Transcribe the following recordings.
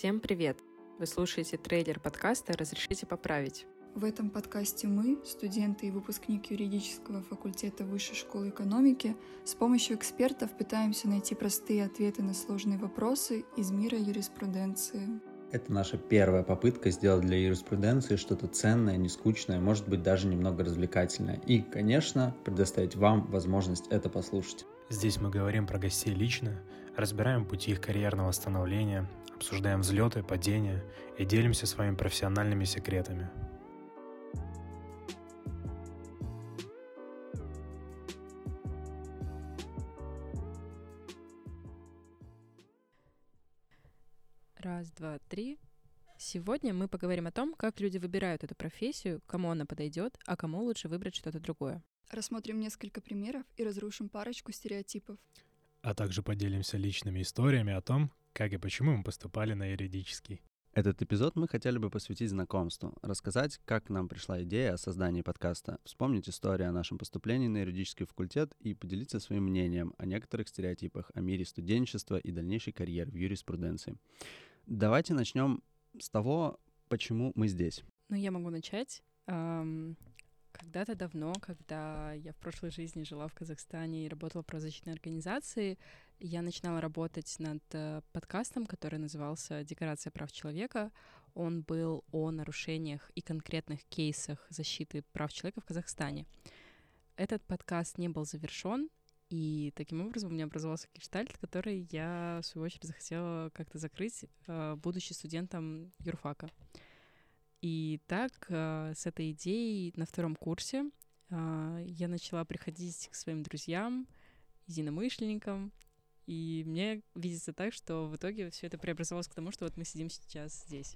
Всем привет! Вы слушаете трейлер подкаста «Разрешите поправить». В этом подкасте мы, студенты и выпускник юридического факультета Высшей школы экономики, с помощью экспертов пытаемся найти простые ответы на сложные вопросы из мира юриспруденции. Это наша первая попытка сделать для юриспруденции что-то ценное, не скучное, может быть даже немного развлекательное. И, конечно, предоставить вам возможность это послушать. Здесь мы говорим про гостей лично, разбираем пути их карьерного становления, обсуждаем взлеты, падения и делимся своими профессиональными секретами. Раз, два, три. Сегодня мы поговорим о том, как люди выбирают эту профессию, кому она подойдет, а кому лучше выбрать что-то другое. Рассмотрим несколько примеров и разрушим парочку стереотипов. А также поделимся личными историями о том, как и почему мы поступали на юридический. Этот эпизод мы хотели бы посвятить знакомству, рассказать, как к нам пришла идея о создании подкаста, вспомнить историю о нашем поступлении на юридический факультет и поделиться своим мнением о некоторых стереотипах о мире студенчества и дальнейшей карьеры в юриспруденции. Давайте начнем с того, почему мы здесь. Ну, я могу начать. Когда-то давно, когда я в прошлой жизни жила в Казахстане и работала в правозащитной организации, я начинала работать над э, подкастом, который назывался «Декорация прав человека». Он был о нарушениях и конкретных кейсах защиты прав человека в Казахстане. Этот подкаст не был завершен, и таким образом у меня образовался гештальт, который я, в свою очередь, захотела как-то закрыть, э, будучи студентом юрфака. И так э, с этой идеей на втором курсе я начала приходить к своим друзьям, единомышленникам и мне видится так, что в итоге все это преобразовалось к тому, что вот мы сидим сейчас здесь.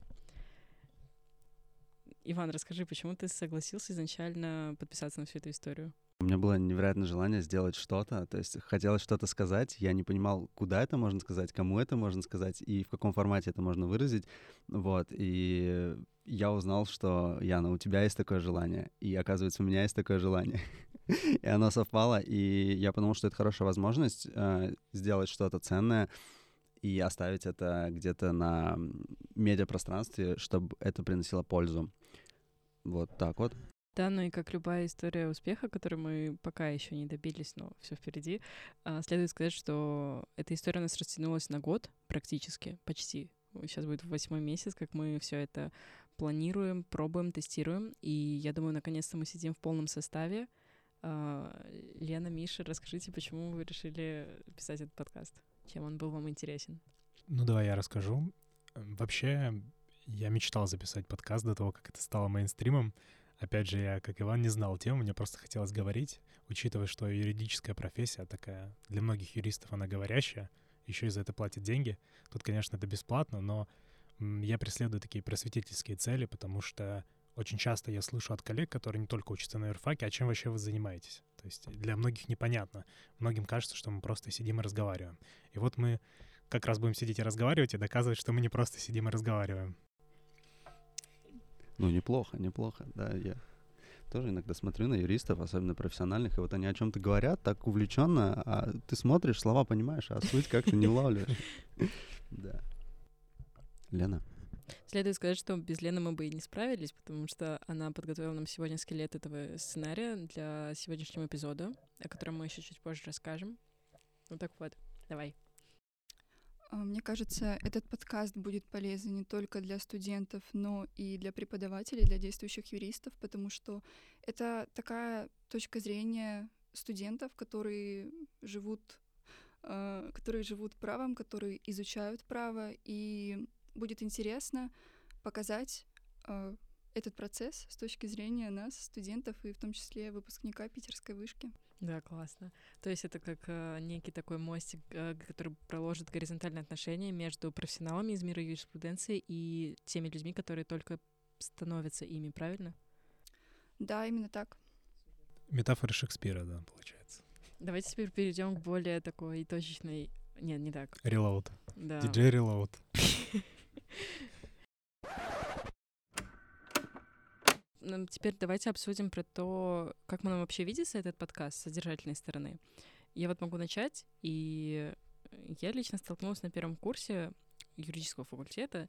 Иван, расскажи, почему ты согласился изначально подписаться на всю эту историю? У меня было невероятное желание сделать что-то, то есть хотелось что-то сказать, я не понимал, куда это можно сказать, кому это можно сказать и в каком формате это можно выразить, вот, и я узнал, что, Яна, у тебя есть такое желание, и оказывается, у меня есть такое желание. и оно совпало, и я подумал, что это хорошая возможность э, сделать что-то ценное и оставить это где-то на медиапространстве, чтобы это приносило пользу. Вот так вот. Да, ну и как любая история успеха, которую мы пока еще не добились, но все впереди, а, следует сказать, что эта история у нас растянулась на год практически, почти. Сейчас будет восьмой месяц, как мы все это планируем, пробуем, тестируем. И я думаю, наконец-то мы сидим в полном составе. А, Лена, Миша, расскажите, почему вы решили писать этот подкаст? Чем он был вам интересен? Ну, давай я расскажу. Вообще, я мечтал записать подкаст до того, как это стало мейнстримом. Опять же, я, как Иван, не знал тему, мне просто хотелось говорить, учитывая, что юридическая профессия такая, для многих юристов она говорящая, еще и за это платят деньги. Тут, конечно, это бесплатно, но я преследую такие просветительские цели, потому что очень часто я слышу от коллег, которые не только учатся на юрфаке, а чем вообще вы занимаетесь. То есть для многих непонятно. Многим кажется, что мы просто сидим и разговариваем. И вот мы как раз будем сидеть и разговаривать и доказывать, что мы не просто сидим и разговариваем. Ну, неплохо, неплохо, да, я тоже иногда смотрю на юристов, особенно профессиональных, и вот они о чем-то говорят так увлеченно, а ты смотришь, слова понимаешь, а суть как-то не улавливаешь. Да. Лена? Следует сказать, что без Лены мы бы и не справились, потому что она подготовила нам сегодня скелет этого сценария для сегодняшнего эпизода, о котором мы еще чуть позже расскажем. Ну так вот, давай. А, мне кажется, этот подкаст будет полезен не только для студентов, но и для преподавателей, для действующих юристов, потому что это такая точка зрения студентов, которые живут, а, которые живут правом, которые изучают право, и будет интересно показать э, этот процесс с точки зрения нас, студентов, и в том числе выпускника питерской вышки. Да, классно. То есть это как э, некий такой мостик, э, который проложит горизонтальные отношения между профессионалами из мира юриспруденции и теми людьми, которые только становятся ими, правильно? Да, именно так. Метафора Шекспира, да, получается. Давайте теперь перейдем к более такой точечной... Нет, не так. Reload. Да. DJ Reload. Ну, теперь давайте обсудим про то, как нам вообще видится этот подкаст с содержательной стороны. Я вот могу начать, и я лично столкнулась на первом курсе юридического факультета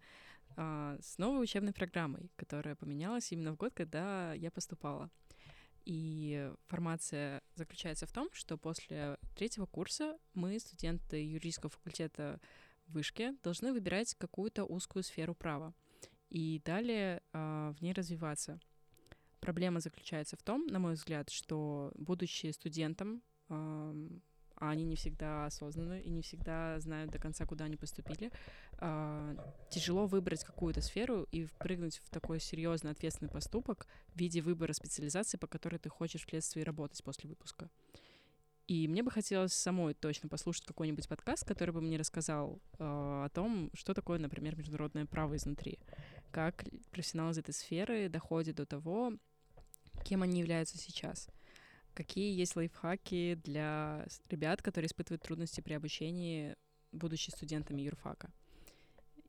а, с новой учебной программой, которая поменялась именно в год, когда я поступала. И формация заключается в том, что после третьего курса мы, студенты юридического факультета в Вышке, должны выбирать какую-то узкую сферу права и далее э, в ней развиваться. Проблема заключается в том, на мой взгляд, что будучи студентом, э, а они не всегда осознаны и не всегда знают до конца, куда они поступили. А, тяжело выбрать какую-то сферу и впрыгнуть в такой серьезный ответственный поступок в виде выбора специализации, по которой ты хочешь вследствие работать после выпуска. И мне бы хотелось самой точно послушать какой-нибудь подкаст, который бы мне рассказал э, о том, что такое, например, международное право изнутри, как профессионал из этой сферы доходит до того, кем они являются сейчас — Какие есть лайфхаки для ребят, которые испытывают трудности при обучении, будучи студентами юрфака?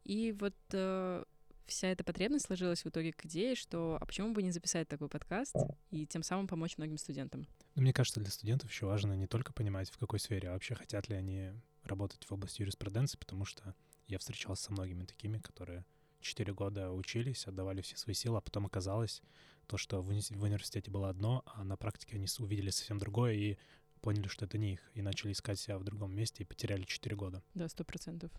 И вот э, вся эта потребность сложилась в итоге к идее, что а почему бы не записать такой подкаст и тем самым помочь многим студентам? Ну, мне кажется, для студентов еще важно не только понимать, в какой сфере, а вообще хотят ли они работать в области юриспруденции, потому что я встречался со многими такими, которые четыре года учились, отдавали все свои силы, а потом оказалось, то, что в, уни- в университете было одно, а на практике они увидели совсем другое и поняли, что это не их, и начали искать себя в другом месте и потеряли 4 года. Да, сто процентов.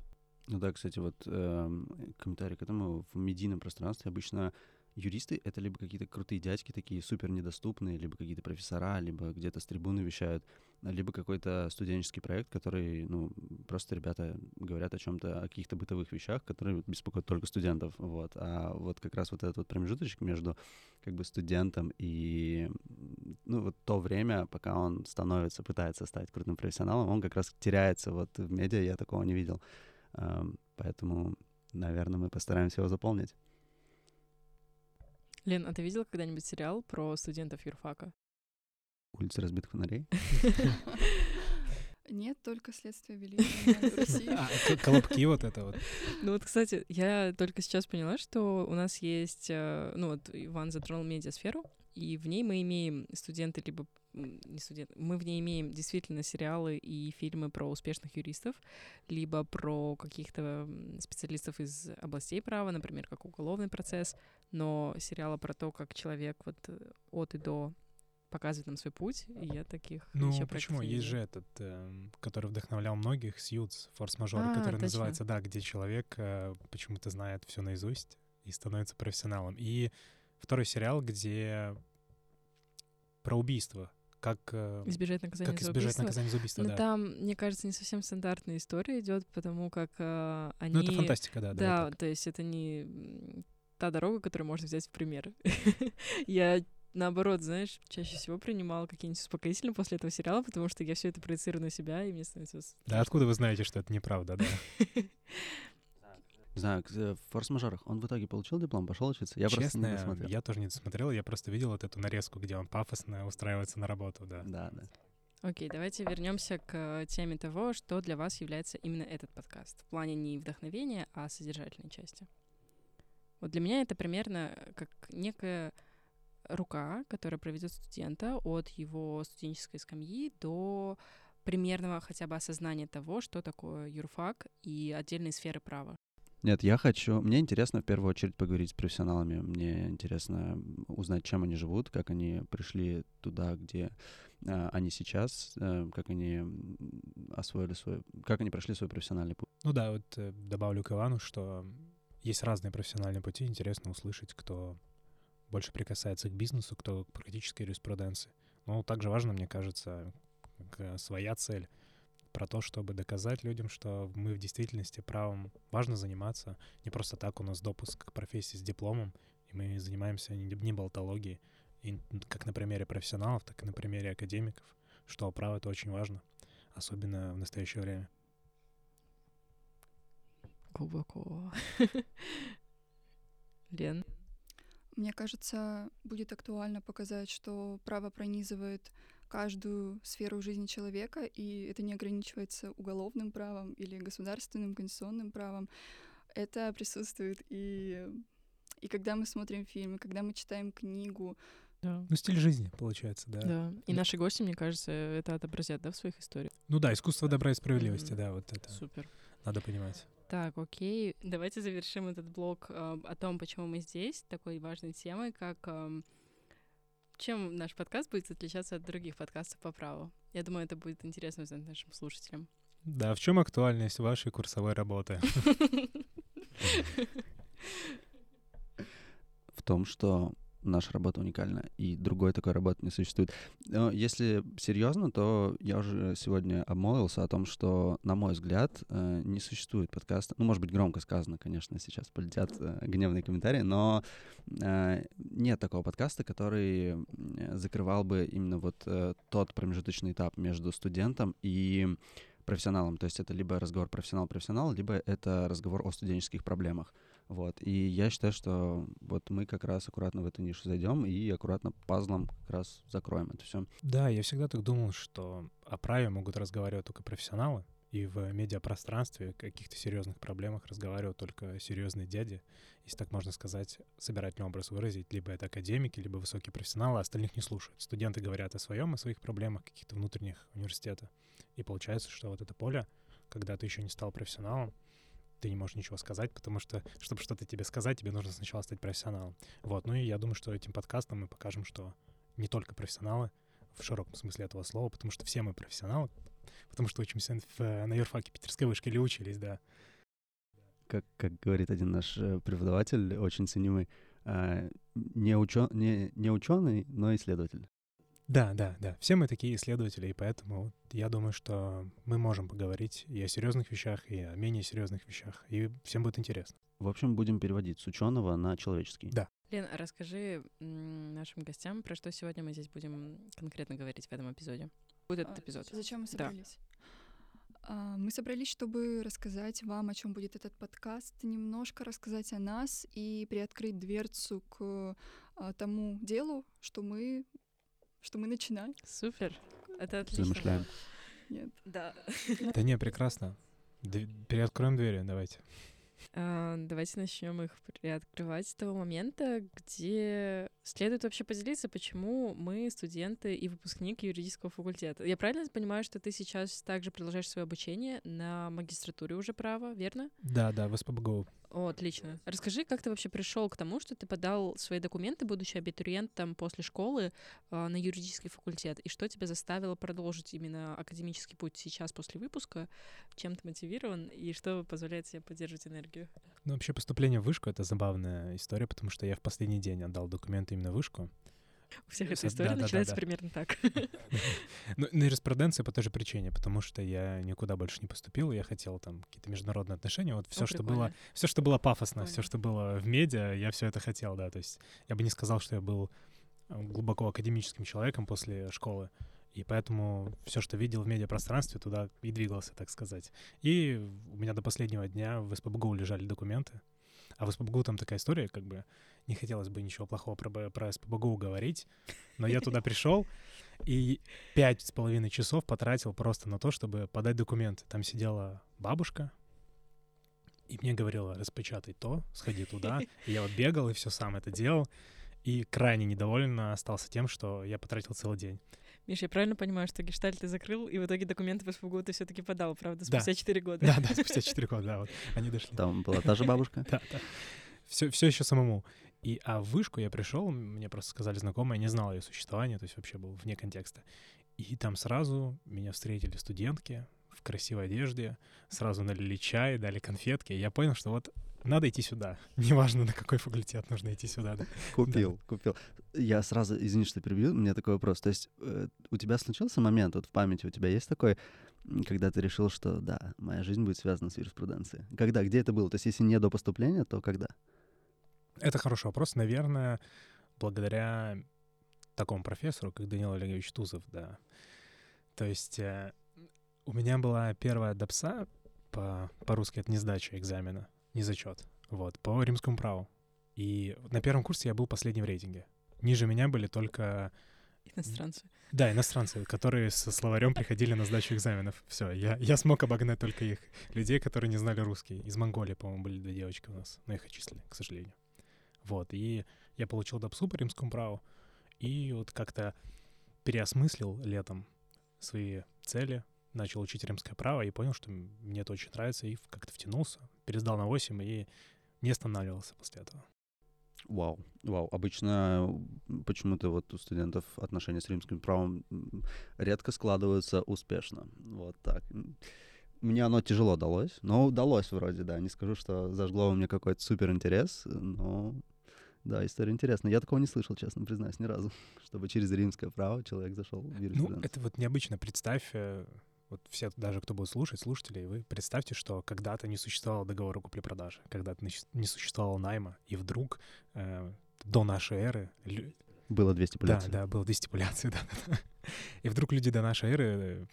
Ну да, кстати, вот э, комментарий к этому. В медийном пространстве обычно юристы — это либо какие-то крутые дядьки такие супер недоступные, либо какие-то профессора, либо где-то с трибуны вещают, либо какой-то студенческий проект, который, ну, просто ребята говорят о чем-то, о каких-то бытовых вещах, которые беспокоят только студентов, вот. А вот как раз вот этот вот промежуточек между как бы студентом и, ну, вот то время, пока он становится, пытается стать крутым профессионалом, он как раз теряется вот в медиа, я такого не видел. Поэтому, наверное, мы постараемся его заполнить. Лен, а ты видел когда-нибудь сериал про студентов юрфака? Улица разбитых фонарей? Нет, только следствие вели России. А, колобки вот это вот. Ну вот, кстати, я только сейчас поняла, что у нас есть, э, ну вот Иван затронул медиасферу, и в ней мы имеем студенты, либо не студенты, мы в ней имеем действительно сериалы и фильмы про успешных юристов, либо про каких-то специалистов из областей права, например, как уголовный процесс, но сериалы про то, как человек вот э, от и до показывает нам свой путь, и я таких Ну, еще почему? Есть же этот, э, который вдохновлял многих, Сьюз, форс-мажор, А, который точно. называется, да, где человек э, почему-то знает все наизусть и становится профессионалом. И второй сериал, где про убийство, как, э, избежать наказания как за избежать убийство. наказания за убийство, Но да. там, мне кажется, не совсем стандартная история идет, потому как э, они... Ну, это фантастика, да. Да, так. то есть это не та дорога, которую можно взять в пример. Я наоборот, знаешь, чаще всего принимала какие-нибудь успокоительные после этого сериала, потому что я все это проецирую на себя, и мне становится... Да откуда вы знаете, что это неправда, да? Не знаю, э, в форс-мажорах он в итоге получил диплом, пошел учиться? Я просто не Честно, досмотрел. я тоже не досмотрел, я просто видел вот эту нарезку, где он пафосно устраивается на работу, да. Да, да. Окей, давайте вернемся к теме того, что для вас является именно этот подкаст. В плане не вдохновения, а содержательной части. Вот для меня это примерно как некая рука, которая проведет студента от его студенческой скамьи до примерного хотя бы осознания того, что такое юрфак и отдельные сферы права. Нет, я хочу... Мне интересно в первую очередь поговорить с профессионалами. Мне интересно узнать, чем они живут, как они пришли туда, где а, они сейчас, э, как они освоили свой... Как они прошли свой профессиональный путь. Ну да, вот э, добавлю к Ивану, что есть разные профессиональные пути, интересно услышать, кто больше прикасается к бизнесу, кто к практической юриспруденции. Но также важно, мне кажется, э, своя цель про то, чтобы доказать людям, что мы в действительности правом важно заниматься. Не просто так у нас допуск к профессии с дипломом, и мы занимаемся не, болтологией. И как на примере профессионалов, так и на примере академиков, что право — это очень важно, особенно в настоящее время. Глубоко. Лен? Мне кажется, будет актуально показать, что право пронизывает каждую сферу жизни человека, и это не ограничивается уголовным правом или государственным конституционным правом. Это присутствует и, и когда мы смотрим фильмы, когда мы читаем книгу. Да. Ну, стиль жизни, получается, да. Да. И Да. наши гости, мне кажется, это отобразят, да, в своих историях. Ну да, искусство добра и справедливости, Мгм. да, вот это Супер. надо понимать. Так, окей. Давайте завершим этот блок э, о том, почему мы здесь, такой важной темой, как э, чем наш подкаст будет отличаться от других подкастов по праву. Я думаю, это будет интересно узнать нашим слушателям. Да, в чем актуальность вашей курсовой работы? В том, что наша работа уникальна, и другой такой работы не существует. Но если серьезно, то я уже сегодня обмолвился о том, что, на мой взгляд, э, не существует подкаста. Ну, может быть, громко сказано, конечно, сейчас полетят э, гневные комментарии, но э, нет такого подкаста, который закрывал бы именно вот тот промежуточный этап между студентом и профессионалом. То есть это либо разговор профессионал-профессионал, либо это разговор о студенческих проблемах. Вот. И я считаю, что вот мы как раз аккуратно в эту нишу зайдем и аккуратно пазлом как раз закроем это все. Да, я всегда так думал, что о праве могут разговаривать только профессионалы, и в медиапространстве о каких-то серьезных проблемах разговаривают только серьезные дяди, если так можно сказать, собирательный образ выразить. Либо это академики, либо высокие профессионалы, а остальных не слушают. Студенты говорят о своем, о своих проблемах каких-то внутренних университета. И получается, что вот это поле, когда ты еще не стал профессионалом, ты не можешь ничего сказать, потому что, чтобы что-то тебе сказать, тебе нужно сначала стать профессионалом. Вот, ну и я думаю, что этим подкастом мы покажем, что не только профессионалы, в широком смысле этого слова, потому что все мы профессионалы, потому что учимся в, на юрфаке Питерской вышки или учились, да. Как, как говорит один наш э, преподаватель, очень ценимый, э, не, учё, не, не ученый, но исследователь. Да, да, да. Все мы такие исследователи, и поэтому я думаю, что мы можем поговорить и о серьезных вещах, и о менее серьезных вещах, и всем будет интересно. В общем, будем переводить с ученого на человеческий. Да. Лен, расскажи нашим гостям, про что сегодня мы здесь будем конкретно говорить в этом эпизоде. Будет этот а, эпизод. Зачем мы собрались? Да. Мы собрались, чтобы рассказать вам, о чем будет этот подкаст, немножко рассказать о нас и приоткрыть дверцу к а, тому делу, что мы что мы начинаем. Супер. Это отлично. Замышляем. Нет. Да. Да не, прекрасно. Переоткроем двери, давайте. А, давайте начнем их приоткрывать с того момента, где следует вообще поделиться, почему мы студенты и выпускник юридического факультета. Я правильно понимаю, что ты сейчас также продолжаешь свое обучение на магистратуре уже права, верно? Да, да, в СПБГУ. О, отлично. Расскажи, как ты вообще пришел к тому, что ты подал свои документы, будучи абитуриентом после школы, э, на юридический факультет, и что тебя заставило продолжить именно академический путь сейчас после выпуска, чем ты мотивирован, и что позволяет тебе поддерживать энергию? Ну, вообще поступление в вышку — это забавная история, потому что я в последний день отдал документы именно вышку. У всех эта история да, начинается да, да, примерно так. Ну, на юриспруденции по той же причине, потому что я никуда больше не поступил, я хотел там какие-то международные отношения, вот все, что было, все, что было пафосно, все, что было в медиа, я все это хотел, да, то есть я бы не сказал, что я был э, глубоко академическим человеком после школы, и поэтому все, что видел в медиапространстве, туда и двигался, так сказать. И у меня до последнего дня в СПБГУ лежали документы, а в СПБГУ там такая история, как бы не хотелось бы ничего плохого про, про СПБГУ говорить, но я туда пришел и пять с половиной часов потратил просто на то, чтобы подать документы. Там сидела бабушка, и мне говорила, распечатай то, сходи туда. И я вот бегал и все сам это делал. И крайне недоволен остался тем, что я потратил целый день. Миша, я правильно понимаю, что гештальт ты закрыл, и в итоге документы в СПГУ ты все таки подал, правда, спустя четыре года? Да, да, спустя четыре года, да, вот они дошли. Там была та же бабушка? Да, да. Все, все еще самому. И, а в вышку я пришел, мне просто сказали знакомые, я не знал ее существования, то есть вообще был вне контекста. И там сразу меня встретили студентки в красивой одежде, сразу налили чай, дали конфетки. И я понял, что вот надо идти сюда. Неважно, на какой факультет нужно идти сюда. Да. Купил, да. купил. Я сразу, извини, что перебью, у меня такой вопрос. То есть э, у тебя случился момент, вот в памяти у тебя есть такой, когда ты решил, что да, моя жизнь будет связана с юриспруденцией? Когда, где это было? То есть если не до поступления, то когда? Это хороший вопрос. Наверное, благодаря такому профессору, как Данил Олегович Тузов, да. То есть э, у меня была первая допса по, по-русски, это не сдача экзамена не зачет. Вот, по римскому праву. И на первом курсе я был последний в рейтинге. Ниже меня были только... Иностранцы. Да, иностранцы, которые со словарем приходили на сдачу экзаменов. Все, я, я смог обогнать только их. Людей, которые не знали русский. Из Монголии, по-моему, были две девочки у нас. Но их отчислили, к сожалению. Вот, и я получил допсу по римскому праву. И вот как-то переосмыслил летом свои цели, начал учить римское право и понял, что мне это очень нравится, и как-то втянулся, пересдал на 8 и не останавливался после этого. Вау, вау. Обычно почему-то вот у студентов отношения с римским правом редко складываются успешно. Вот так. Мне оно тяжело далось, но удалось вроде, да. Не скажу, что зажгло у меня какой-то супер интерес, но да, история интересная. Я такого не слышал, честно признаюсь, ни разу, чтобы через римское право человек зашел в юриспруденцию. Ну, это вот необычно. Представь, э, вот все, даже кто будет слушать, слушатели, вы представьте, что когда-то не существовало договора купли-продажи, когда-то не существовало найма, и вдруг э, до нашей эры... Было две стипуляции. Да, да, было две стипуляции, да. И вдруг люди до нашей эры э,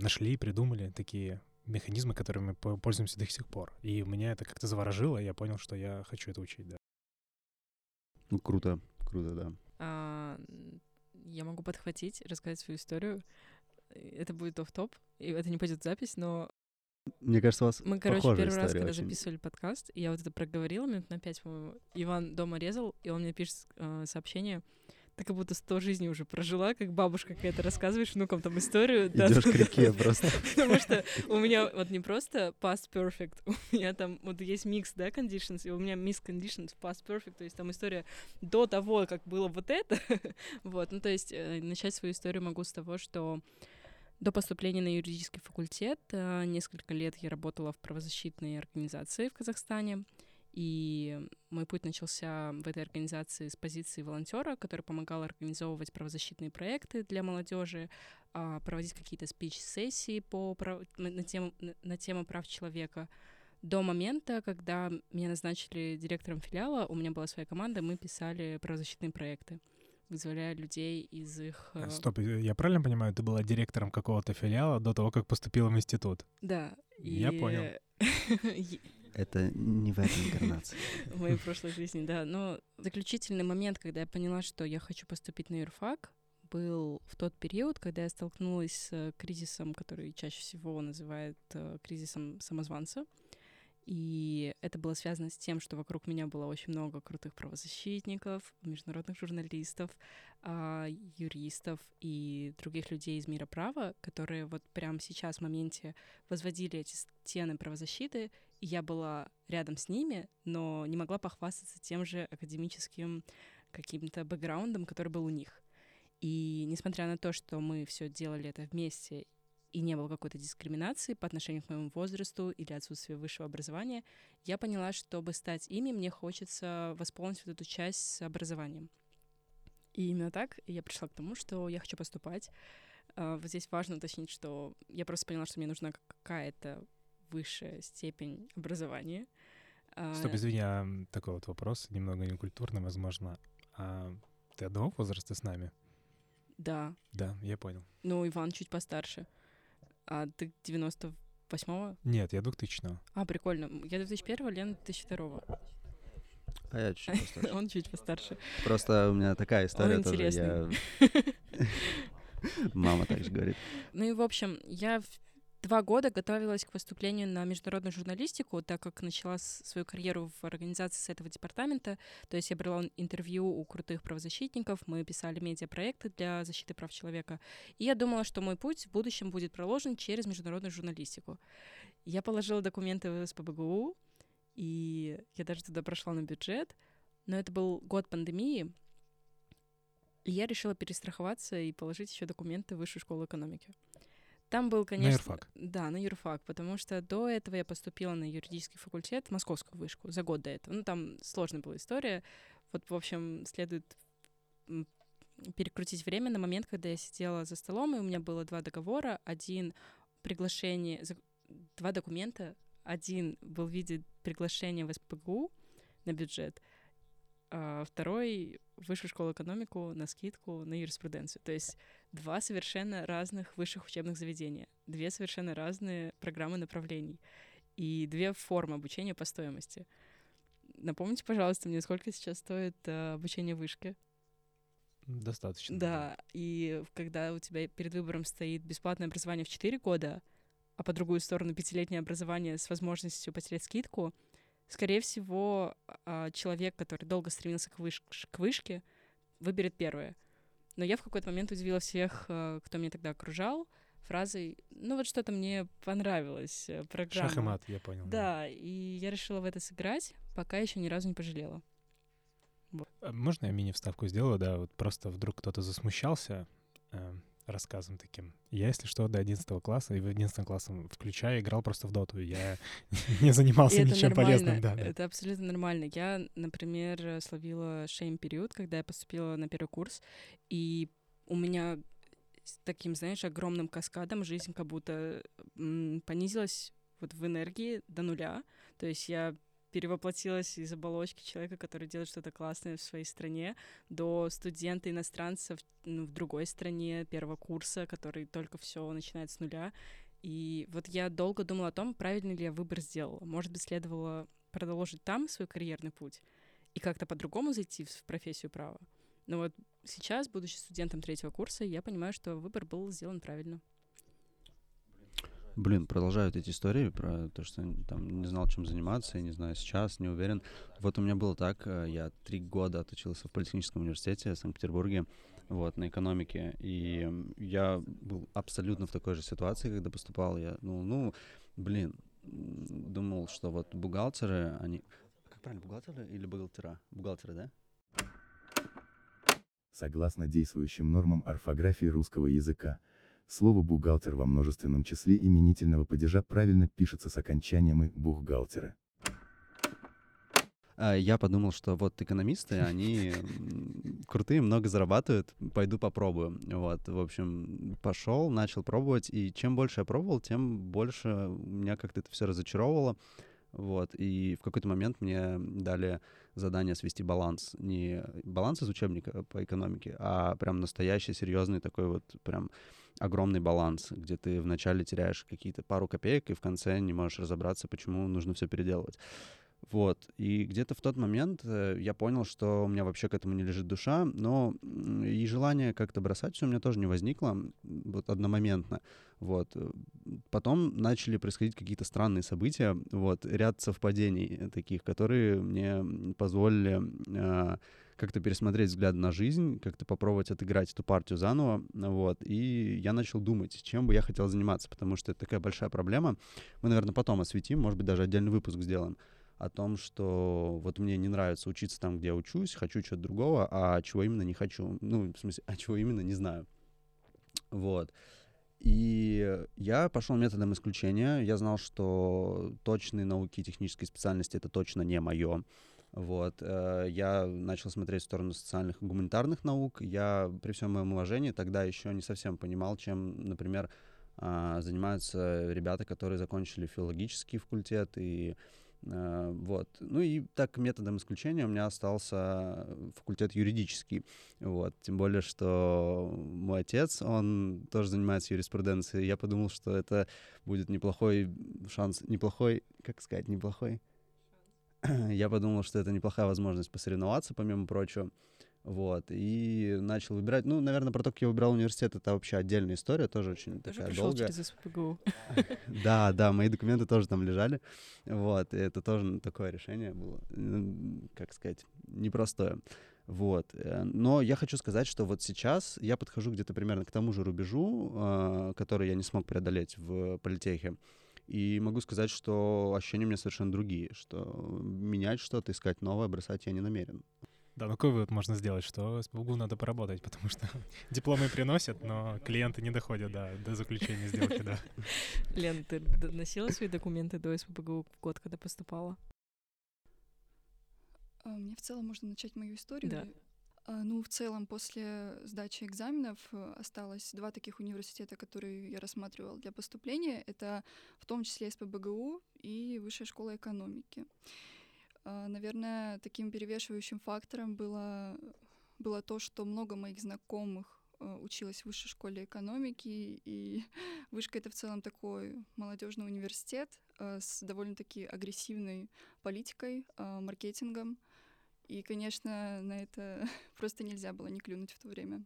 нашли, придумали такие механизмы, которыми мы пользуемся до сих пор. И меня это как-то заворожило, и я понял, что я хочу это учить, да. Ну, круто, круто, да. А, я могу подхватить, рассказать свою историю. Это будет оф-топ, и это не пойдет в запись, но мне кажется, у вас Мы, короче, первый раз, когда очень. записывали подкаст, я вот это проговорила минут на пять, по-моему, Иван дома резал, и он мне пишет э, сообщение, ты как будто сто жизней уже прожила, как бабушка какая-то рассказываешь внукам там историю. Идешь к реке просто. Потому что у меня вот не просто past perfect, у меня там вот есть микс, да, conditions, и у меня микс conditions past perfect, то есть там история до того, как было вот это. вот, ну то есть э, начать свою историю могу с того, что до поступления на юридический факультет э, несколько лет я работала в правозащитной организации в Казахстане. И мой путь начался в этой организации с позиции волонтера, который помогал организовывать правозащитные проекты для молодежи, а, проводить какие-то спич-сессии по на, тему, на тему прав человека. До момента, когда меня назначили директором филиала, у меня была своя команда, мы писали правозащитные проекты вызволяя людей из их... А, стоп, я правильно понимаю, ты была директором какого-то филиала до того, как поступила в институт? Да. Я и... понял. Это не в этой инкарнации. В моей прошлой жизни, да. Но заключительный момент, когда я поняла, что я хочу поступить на юрфак, был в тот период, когда я столкнулась с кризисом, который чаще всего называют э, кризисом самозванца. И это было связано с тем, что вокруг меня было очень много крутых правозащитников, международных журналистов, а, юристов и других людей из мира права, которые вот прямо сейчас в моменте возводили эти стены правозащиты, и я была рядом с ними, но не могла похвастаться тем же академическим каким-то бэкграундом, который был у них. И несмотря на то, что мы все делали это вместе и не было какой-то дискриминации по отношению к моему возрасту или отсутствию высшего образования, я поняла, что чтобы стать ими, мне хочется восполнить вот эту часть с образованием. И именно так я пришла к тому, что я хочу поступать. А, вот здесь важно уточнить, что я просто поняла, что мне нужна какая-то высшая степень образования. А, Стоп, извини, а такой вот вопрос, немного некультурный, возможно. А ты одного возраста с нами? Да. Да, я понял. Ну, Иван чуть постарше. А ты 98-го? Нет, я 2000-го. А, прикольно. Я 2001-го, Лена 2002-го. А я чуть постарше. Он чуть постарше. Просто у меня такая история Он тоже. Я... Мама также говорит. Ну и, в общем, я два года готовилась к выступлению на международную журналистику, так как начала свою карьеру в организации с этого департамента. То есть я брала интервью у крутых правозащитников, мы писали медиапроекты для защиты прав человека. И я думала, что мой путь в будущем будет проложен через международную журналистику. Я положила документы в СПБГУ, и я даже туда прошла на бюджет. Но это был год пандемии, и я решила перестраховаться и положить еще документы в Высшую школу экономики. Там был, конечно... На юрфак. Да, на юрфак, потому что до этого я поступила на юридический факультет, московскую вышку, за год до этого. Ну, там сложная была история. Вот, в общем, следует перекрутить время на момент, когда я сидела за столом, и у меня было два договора. Один приглашение, два документа. Один был в виде приглашения в СПГУ на бюджет, а второй — высшую школу экономику на скидку на юриспруденцию. То есть два совершенно разных высших учебных заведения, две совершенно разные программы направлений и две формы обучения по стоимости. Напомните, пожалуйста, мне, сколько сейчас стоит э, обучение в вышке? Достаточно. Да, и когда у тебя перед выбором стоит бесплатное образование в 4 года, а по другую сторону пятилетнее образование с возможностью потерять скидку, скорее всего, а, человек, который долго стремился к, выш к вышке, выберет первое. Но я в какой-то момент удивила всех, э, кто меня тогда окружал, фразой, ну вот что-то мне понравилось, э, программа. Шах и мат, я понял. Да, и я решила в это сыграть, пока еще ни разу не пожалела. А Можно я мини-вставку сделаю? Да, вот просто вдруг кто-то засмущался э, рассказом таким. Я, если что, до 11 класса, и в 11 классе включая, играл просто в доту. Я не занимался ничем нормально, полезным. Да, да. Это абсолютно нормально. Я, например, словила шейм-период, когда я поступила на первый курс, и у меня с таким, знаешь, огромным каскадом жизнь как будто понизилась вот в энергии до нуля. То есть я перевоплотилась из оболочки человека, который делает что-то классное в своей стране, до студента-иностранца в, ну, в другой стране первого курса, который только все начинает с нуля. И вот я долго думала о том, правильный ли я выбор сделала. Может быть, следовало продолжить там свой карьерный путь и как-то по-другому зайти в профессию права. Но вот сейчас, будучи студентом третьего курса, я понимаю, что выбор был сделан правильно. Блин, продолжают эти истории про то, что там не знал, чем заниматься, не знаю, сейчас не уверен. Вот у меня было так, э, я три года отучился в политехническом университете в Санкт-Петербурге, вот, на экономике, и я был абсолютно в такой же ситуации, когда поступал. Я, ну, ну, блин, думал, что вот бухгалтеры, они... Как правильно, бухгалтеры или бухгалтера? Бухгалтеры, да? Согласно действующим нормам орфографии русского языка, слово «бухгалтер» во множественном числе именительного падежа правильно пишется с окончанием «и» бухгалтеры. А, Я подумал, что вот экономисты, они крутые, много зарабатывают, пойду попробую. Вот, в общем, пошел, начал пробовать, и чем больше я пробовал, тем больше меня как-то это все разочаровывало. Вот, и в какой-то момент мне дали задание свести баланс. Не баланс из учебника по экономике, а прям настоящий, серьезный такой вот прям огромный баланс, где ты вначале теряешь какие-то пару копеек, и в конце не можешь разобраться, почему нужно все переделывать. Вот. И где-то в тот момент э, я понял, что у меня вообще к этому не лежит душа, но и желание как-то бросать все у меня тоже не возникло вот одномоментно. Вот. э, Потом начали происходить какие-то странные события, вот, ряд совпадений таких, которые мне позволили э, как-то пересмотреть взгляд на жизнь, как-то попробовать отыграть эту партию заново, вот, и я начал думать, чем бы я хотел заниматься, потому что это такая большая проблема. Мы, наверное, потом осветим, может быть, даже отдельный выпуск сделаем о том, что вот мне не нравится учиться там, где я учусь, хочу чего-то другого, а чего именно не хочу. Ну, в смысле, а чего именно не знаю. Вот. И я пошел методом исключения. Я знал, что точные науки и технические специальности это точно не мое. Вот. э, Я начал смотреть в сторону социальных и гуманитарных наук. Я, при всем моем уважении, тогда еще не совсем понимал, чем, например, а, занимаются ребята, которые закончили филологический факультет и Вот. Ну и так методом исключения у меня остался факультет юридический. Вот. Тем более, что мой отец, он тоже занимается юриспруденцией. Я подумал, что это будет неплохой шанс, неплохой, как сказать, неплохой. Я подумал, что это неплохая возможность посоревноваться, помимо прочего. Вот, и начал выбирать. Ну, наверное, про то, как я выбирал университет, это вообще отдельная история, тоже очень Тоже такая долгая. через СПГУ. Да, да, мои документы тоже там лежали. Вот, и это тоже такое решение было, как сказать, непростое. Вот. э, Но я хочу сказать, что вот сейчас я подхожу где-то примерно к тому же рубежу, а, который я не смог преодолеть в политехе. И могу сказать, что ощущения у меня совершенно другие, что менять что-то, искать новое, бросать я не намерен. Да, ну какой вывод можно сделать, что с БУГУ надо поработать, потому что дипломы приносят, но клиенты не доходят да, до заключения сделки, да. Лен, ты носила свои документы до СПБГУ в год, когда поступала? А, Мне в целом можно начать мою историю. Да. А, Ну, в целом, после сдачи экзаменов э, осталось два таких университета, которые я рассматривала для поступления. Это в том числе СПБГУ и Высшая школа экономики. А, Наверное, таким перевешивающим фактором было, было то, что много моих знакомых э, училась в Высшей школе экономики, и Вышка — это в целом такой молодежный университет э, с довольно-таки агрессивной политикой, маркетингом. И, конечно, на это просто нельзя было не клюнуть в то время.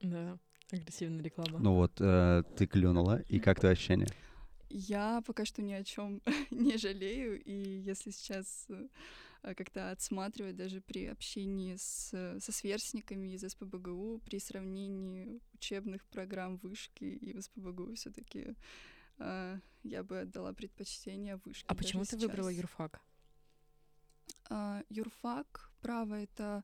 Да, агрессивная реклама. Ну вот, э, ты клюнула, и как твои ощущения? Я пока что ни о чем не жалею, и если сейчас э, э, как-то отсматривать даже при общении с, со сверстниками из СПБГУ, при сравнении учебных программ вышки и в СПБГУ все таки э, я бы отдала предпочтение вышке. А почему ты сейчас. выбрала юрфак? А, юрфак, право, это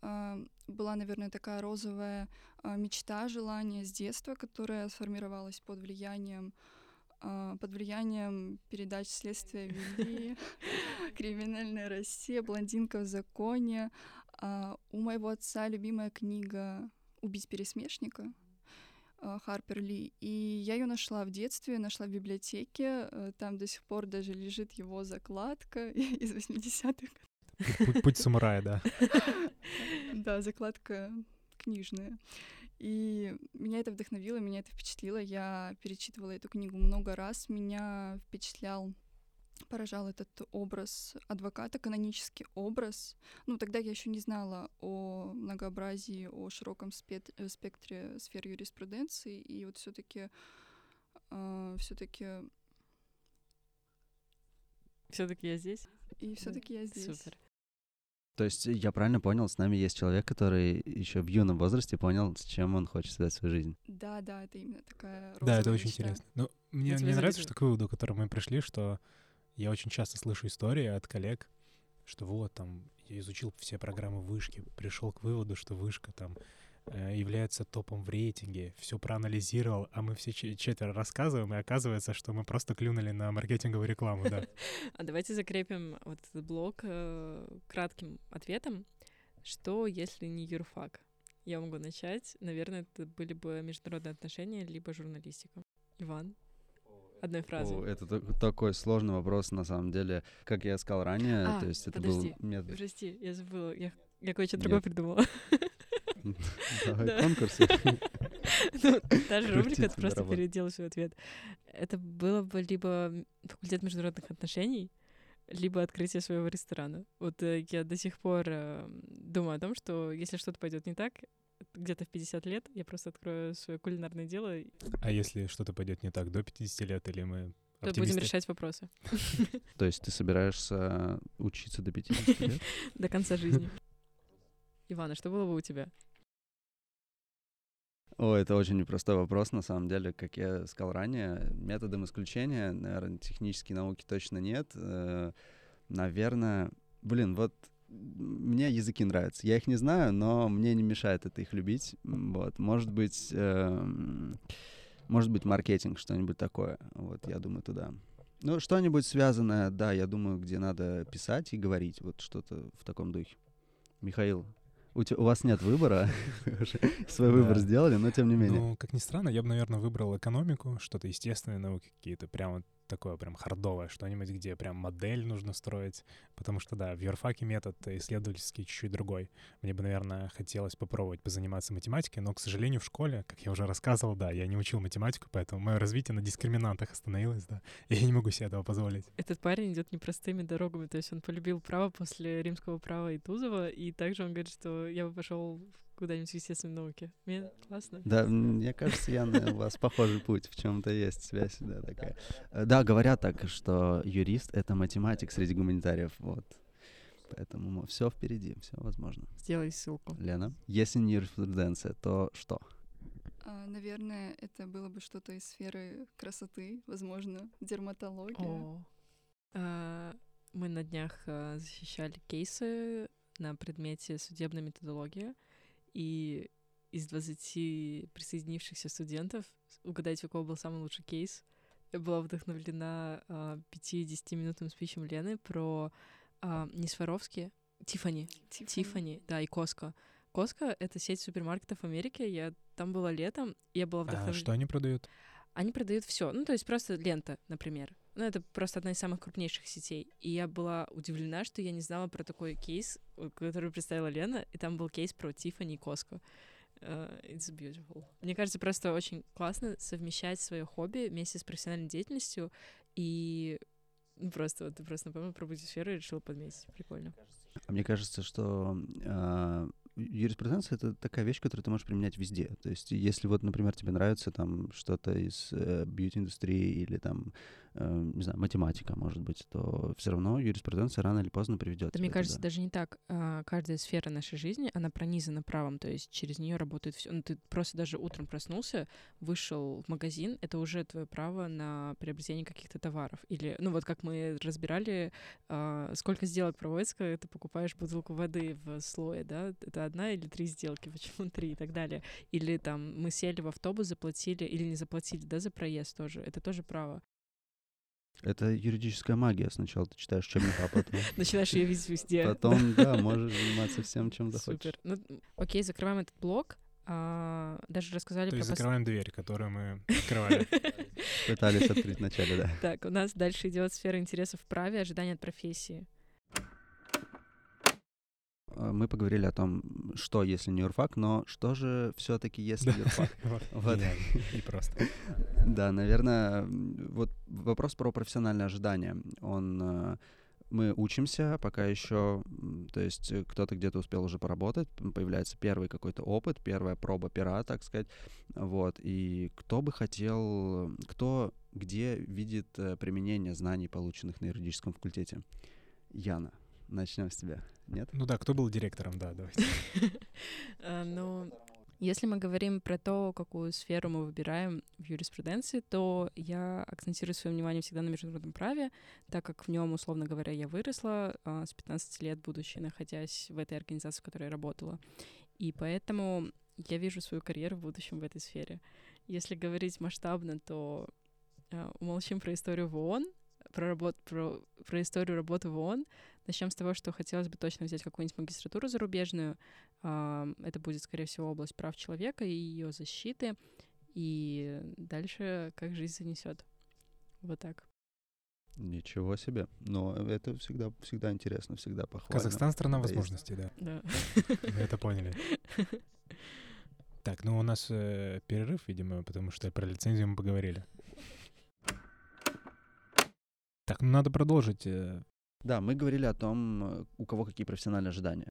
а, была, наверное, такая розовая а, мечта, желание с детства, которая сформировалась под влиянием а, под влиянием передач «Следствие вели», «Криминальная Россия», «Блондинка в законе». А, У моего отца любимая книга «Убить пересмешника», а, Харпер Ли. И я ее нашла в детстве, нашла в библиотеке. э, Там до сих пор даже лежит его закладка из 80-х. Путь, путь самурая, да. Да, закладка книжная. И меня это вдохновило, меня это впечатлило. Я перечитывала эту книгу много раз. Меня впечатлял, поражал этот образ адвоката, канонический образ. Ну, тогда я еще не знала о многообразии, о широком э, спектре сфер юриспруденции. И вот все-таки все-таки Все-таки я здесь. и все-таки я здесь. Супер. То есть я правильно понял, с нами есть человек, который еще в юном возрасте понял, с чем он хочет связать свою жизнь. Да, да, это именно такая Да, это очень мечта. интересно. Ну, мне, мне нравится, завидую. что к выводу, к которому мы пришли, что я очень часто слышу истории от коллег, что вот там я изучил все программы вышки, пришел к выводу, что вышка там является топом в рейтинге, все проанализировал, а мы все че- четверо рассказываем, и оказывается, что мы просто клюнули на маркетинговую рекламу, да. А давайте закрепим вот этот блок э, кратким ответом. Что, если не юрфак? Я могу начать. Наверное, это были бы международные отношения, либо журналистика. Иван? Одной фразой. О, это та- такой сложный вопрос, на самом деле. Как я сказал ранее, А, то есть это подожди. был метод. Прости, я забыла. Я, я кое-что другое придумала. Давай Да. конкурс. Ну, Та же рубрика, ты просто переделал свой ответ. Это было бы либо факультет международных отношений, либо открытие своего ресторана. Вот э, я до сих пор э, думаю о том, что если что-то пойдет не так, где-то в 50 лет я просто открою свое кулинарное дело, А если что-то пойдет не так до 50 лет, или мы будем оптимисты? решать вопросы То есть ты собираешься учиться до 50 лет? до конца жизни. Ивана, что было бы у тебя? О, это очень непростой вопрос, на самом деле, как я сказал ранее, методом исключения, наверное, технические науки точно нет. Э, Наверное, блин, вот мне языки нравятся. Я их не знаю, но мне не мешает это их любить. Вот, может быть, эм, может быть, маркетинг, что-нибудь такое. Вот, я думаю, туда. Ну, что-нибудь связанное, да, я думаю, где надо писать и говорить, вот что-то в таком духе. Михаил, у, те- у вас нет выбора, свой выбор сделали, но тем не менее. Ну, как ни странно, я бы, наверное, выбрал экономику, что-то естественные науки какие-то, прям вот такое прям хардовое, что-нибудь, где прям модель нужно строить, потому что, да, в юрфаке метод исследовательский чуть-чуть другой. Мне бы, наверное, хотелось попробовать позаниматься математикой, но, к сожалению, в школе, как я уже рассказывал, да, я не учил математику, поэтому мое развитие на дискриминантах остановилось, да, я не могу себе этого позволить. Этот парень идет непростыми дорогами, то есть он полюбил право после римского права и Тузова, и также он говорит, что я бы пошел куда-нибудь в естественной науке. Мне классно. Да, мне кажется, Яна, у вас похожий путь, в чем-то есть связь, да, такая. Э, Да, говорят так, что юрист — это математик среди гуманитариев, вот. Поэтому все впереди, все возможно. Сделай ссылку. Лена, если не юриспруденция, то что? А, наверное, это было бы что-то из сферы красоты, возможно, дерматология. О. А, Мы на днях а, защищали кейсы на предмете судебная методология, и из 20 присоединившихся студентов, угадайте, у кого был самый лучший кейс, я была вдохновлена а, 5-10-минутным спичем Лены про а, не Сваровски, Тифани. Тифани, да, и Коска. Коска — это сеть супермаркетов в Америке. Я там была летом, и я была А вдохновлена. что они продают? Они продают все. Ну, то есть просто лента, например. Ну, это просто одна из самых крупнейших сетей. И я была удивлена, что я не знала про такой кейс, э, который представила Лена, и там был кейс про Тиффани и Коско. Э, It's beautiful. Мне кажется, просто очень классно совмещать свое хобби вместе с профессиональной деятельностью. И ну, просто вот ты просто напомнил про сферу и решила подметить. Прикольно. Мне кажется, что а, юриспруденция — это такая вещь, которую ты можешь применять везде. То есть если вот, например, тебе нравится там что-то из э, бьюти-индустрии или там, э, не знаю, математика, может быть, то все равно юриспруденция рано или поздно приведет. Да, мне кажется, даже не так. А, каждая сфера нашей жизни, она пронизана правом, то есть через нее работает все. Ну, ты просто даже утром проснулся, вышел в магазин, это уже твое право на приобретение каких-то товаров. Или, ну вот как мы разбирали, а, сколько сделок проводится, когда ты покупаешь бутылку воды в слое, да, это одна или три сделки, почему три и так далее. Или там мы сели в автобус, заплатили или не заплатили, да, за проезд тоже. Это тоже право. Это юридическая магия. Сначала ты читаешь учебник, а потом... Начинаешь ее видеть везде. Потом, да, можешь заниматься всем, чем захочешь. Супер. Ну, окей, закрываем этот блок. А, даже рассказали То про... есть пос- закрываем дверь, которую мы открывали. Пытались открыть вначале, да. Так, у нас дальше идет сфера интересов в праве, ожидания от профессии. А, Мы поговорили о том, что если не юрфак, но что же все-таки если юрфак? Вот. И просто. Да, наверное, вот вопрос про профессиональное ожидание. Он э, мы учимся, пока еще, то есть э, кто-то где-то успел уже поработать, появляется первый какой-то опыт, первая проба пера, так сказать, вот. И кто бы хотел, кто где видит э, применение знаний, полученных на юридическом факультете? Яна, начнем с тебя. Нет? Ну да, кто был директором, да, давайте. А, Ну, если мы говорим про то, какую сферу мы выбираем в юриспруденции, то я акцентирую свое внимание всегда на международном праве, так как в нем, условно говоря, я выросла а, с 15 лет, будучи находясь в этой организации, в которой я работала. И поэтому я вижу свою карьеру в будущем в этой сфере. Если говорить масштабно, то а, умолчим про историю в ООН, про, работ, про, про историю работы в ООН. Начнем с того, что хотелось бы точно взять какую-нибудь магистратуру зарубежную. Это будет, скорее всего, область прав человека и ее защиты. И дальше как жизнь занесет. Вот так. Ничего себе. Но это всегда, всегда интересно, всегда похвально. Казахстан — страна возможностей, да. Да. Мы это поняли. Так, ну у нас э, перерыв, видимо, потому что про лицензию мы поговорили. Так, ну надо продолжить. э, Да, мы говорили о том, э, у кого какие профессиональные ожидания.